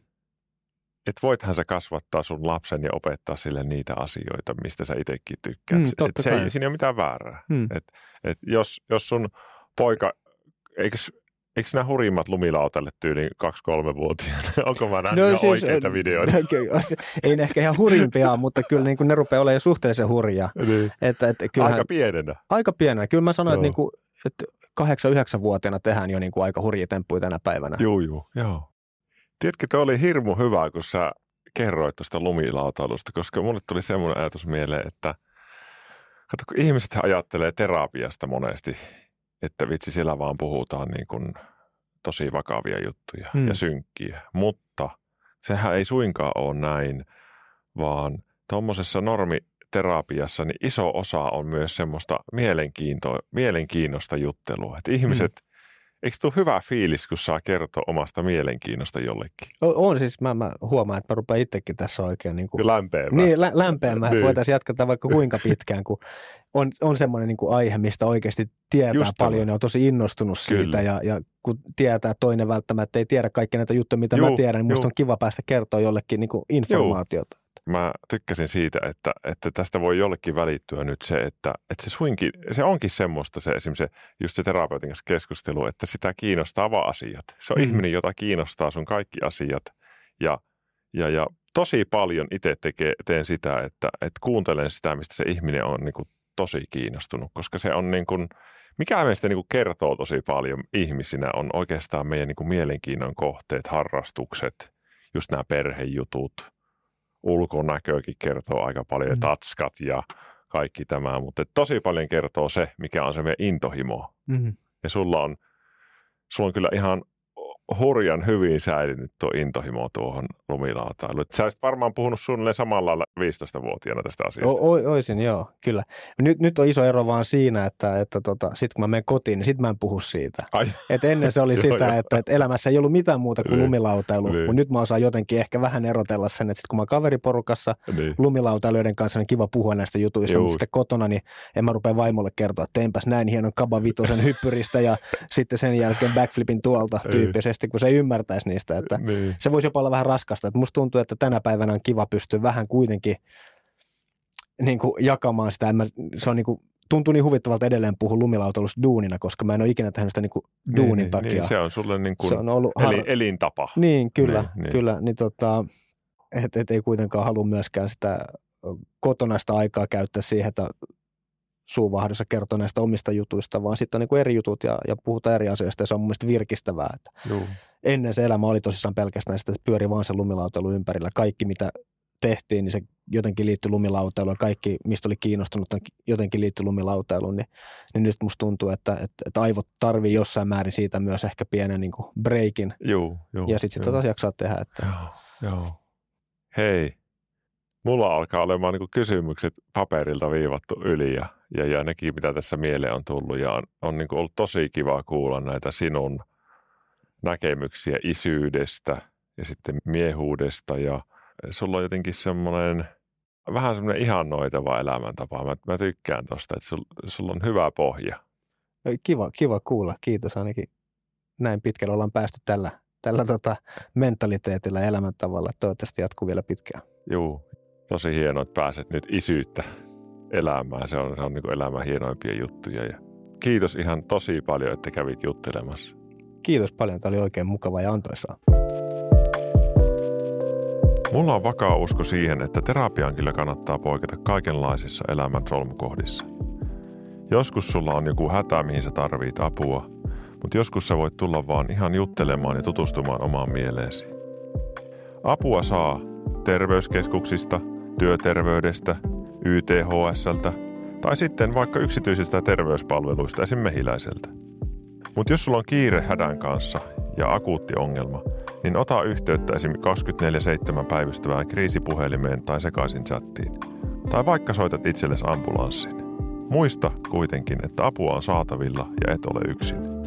Et voithan sä kasvattaa sun lapsen ja opettaa sille niitä asioita, mistä sä itsekin tykkäät. Hmm, et se ei, siinä ei ole mitään väärää. Hmm. Et, et jos, jos sun poika, eikö eikö nämä hurimmat lumilautalle tyyliin 2-3-vuotiaana? [laughs] Onko mä nähnyt no, siis, oikeita videoita? [laughs] ei ne ehkä ihan hurimpia, mutta kyllä niin kuin ne rupeaa olemaan suhteellisen hurjia. Niin. Että, että kyllähän, aika pienenä. Aika pienenä. Kyllä mä sanoin, no. että, niin kuin, että 8-9-vuotiaana tehdään jo niin kuin aika hurjia temppuja tänä päivänä. Joo, joo. joo. Tiedätkö, tuo oli hirmu hyvä, kun sä kerroit tuosta lumilautailusta, koska mulle tuli semmoinen ajatus mieleen, että kato, kun ihmiset ajattelee terapiasta monesti, että vitsi siellä vaan puhutaan niin kuin tosi vakavia juttuja hmm. ja synkkiä, mutta sehän ei suinkaan ole näin, vaan tuommoisessa normiterapiassa niin iso osa on myös semmoista mielenkiintoa, mielenkiinnosta juttelua, että ihmiset hmm Eikö tuo hyvä fiilis, kun saa kertoa omasta mielenkiinnosta jollekin? On, on siis, mä, mä huomaan, että mä rupean itsekin tässä oikein niin kuin, lämpeämään. Niin, lä, lämpeämään, niin. voitaisiin jatkaa vaikka kuinka pitkään, kun on, on semmoinen niin kuin aihe, mistä oikeasti tietää Just paljon ja on tosi innostunut Kyllä. siitä ja, ja kun tietää, toinen välttämättä ei tiedä kaikkia näitä juttuja, mitä Juu, mä tiedän, niin musta on kiva päästä kertoa jollekin niin kuin informaatiota. Juu mä tykkäsin siitä, että, että tästä voi jollekin välittyä nyt se, että, että se suinkin, se onkin semmoista se esimerkiksi se, just se terapeutin kanssa keskustelu, että sitä kiinnostaa vaan asiat. Se on mm. ihminen, jota kiinnostaa sun kaikki asiat ja, ja, ja tosi paljon itse tekee, teen sitä, että, että kuuntelen sitä, mistä se ihminen on niin kuin tosi kiinnostunut, koska se on niin kuin, mikä meistä niin kuin kertoo tosi paljon ihmisinä on oikeastaan meidän niin kuin mielenkiinnon kohteet, harrastukset, just nämä perhejutut – ulkonäköäkin kertoo aika paljon, mm. tatskat ja kaikki tämä, mutta tosi paljon kertoo se, mikä on se meidän intohimo. Mm. Ja sulla on, sulla on kyllä ihan hurjan hyvin säilynyt tuo intohimo tuohon lumilautailuun. Sä olisit varmaan puhunut suunnilleen samalla lailla 15-vuotiaana tästä asiasta. O, o, oisin, joo, kyllä. Nyt, nyt on iso ero vaan siinä, että, että tota, sitten kun mä menen kotiin, niin sitten mä en puhu siitä. Et ennen se oli [laughs] sitä, joo, että, että elämässä ei ollut mitään muuta kuin niin. lumilautailu, niin. mutta nyt mä osaan jotenkin ehkä vähän erotella sen, että sit kun mä kaveriporukassa niin. lumilautailuiden kanssa, niin kiva puhua näistä jutuista, Juu. mutta sitten kotona, niin en mä rupea vaimolle kertoa, että teinpäs näin hienon kabavitosen hyppyristä ja sitten sen jälkeen backflipin tuolta tyyppisesti sitten, kun se ymmärtäisi niistä. Että niin. Se voisi jopa olla vähän raskasta. Että musta tuntuu, että tänä päivänä on kiva pystyä vähän kuitenkin niin kuin jakamaan sitä. Mä, se on niin kuin, tuntuu niin huvittavalta edelleen puhua lumilautailusta duunina, koska mä en ole ikinä tehnyt sitä niin kuin niin, duunin niin, takia. Niin, se on sulle niin kuin se on ollut har... eli, elintapa. Niin, kyllä. Niin, niin. kyllä niin tota, et, et ei kuitenkaan halua myöskään sitä kotonaista aikaa käyttää siihen, että suuvahdossa kertoo näistä omista jutuista, vaan sitten on niin eri jutut ja, ja puhutaan eri asioista ja se on mun mielestä virkistävää. Että ennen se elämä oli tosissaan pelkästään sitä, että pyöri vaan se lumilautailu ympärillä. Kaikki mitä tehtiin, niin se jotenkin liittyi lumilautailuun. Kaikki, mistä oli kiinnostunut, jotenkin liittyi lumilautailuun. Niin, niin nyt musta tuntuu, että, että, että aivot tarvii jossain määrin siitä myös ehkä pienen niin breakin. Joo, joo, ja sitten sitä taas jaksaa tehdä. Että... Joo, joo. Hei, mulla alkaa olemaan niin kysymykset paperilta viivattu yli ja, ja, ja nekin, mitä tässä mieleen on tullut. Ja on, on niin ollut tosi kiva kuulla näitä sinun näkemyksiä isyydestä ja sitten miehuudesta. Ja sulla on jotenkin semmoinen vähän semmoinen ihannoitava elämäntapa. Mä, mä tykkään tosta, että sul, sulla on hyvä pohja. Kiva, kiva kuulla. Kiitos ainakin. Näin pitkällä ollaan päästy tällä, tällä tota mentaliteetillä ja elämäntavalla. Toivottavasti jatkuu vielä pitkään. Joo, tosi hienoa, että pääset nyt isyyttä elämään. Se on, se on niin elämän hienoimpia juttuja. Ja kiitos ihan tosi paljon, että kävit juttelemassa. Kiitos paljon. Tämä oli oikein mukava ja antoisaa. Mulla on vakaa usko siihen, että terapiaan kyllä kannattaa poiketa kaikenlaisissa elämän solmukohdissa. Joskus sulla on joku hätä, mihin sä tarvit apua, mutta joskus sä voit tulla vaan ihan juttelemaan ja tutustumaan omaan mieleesi. Apua saa terveyskeskuksista – työterveydestä, YTHSltä tai sitten vaikka yksityisistä terveyspalveluista esim. mehiläiseltä. Mutta jos sulla on kiire hädän kanssa ja akuutti ongelma, niin ota yhteyttä esim. 24-7 päivystävään kriisipuhelimeen tai sekaisin chattiin. Tai vaikka soitat itsellesi ambulanssin. Muista kuitenkin, että apua on saatavilla ja et ole yksin.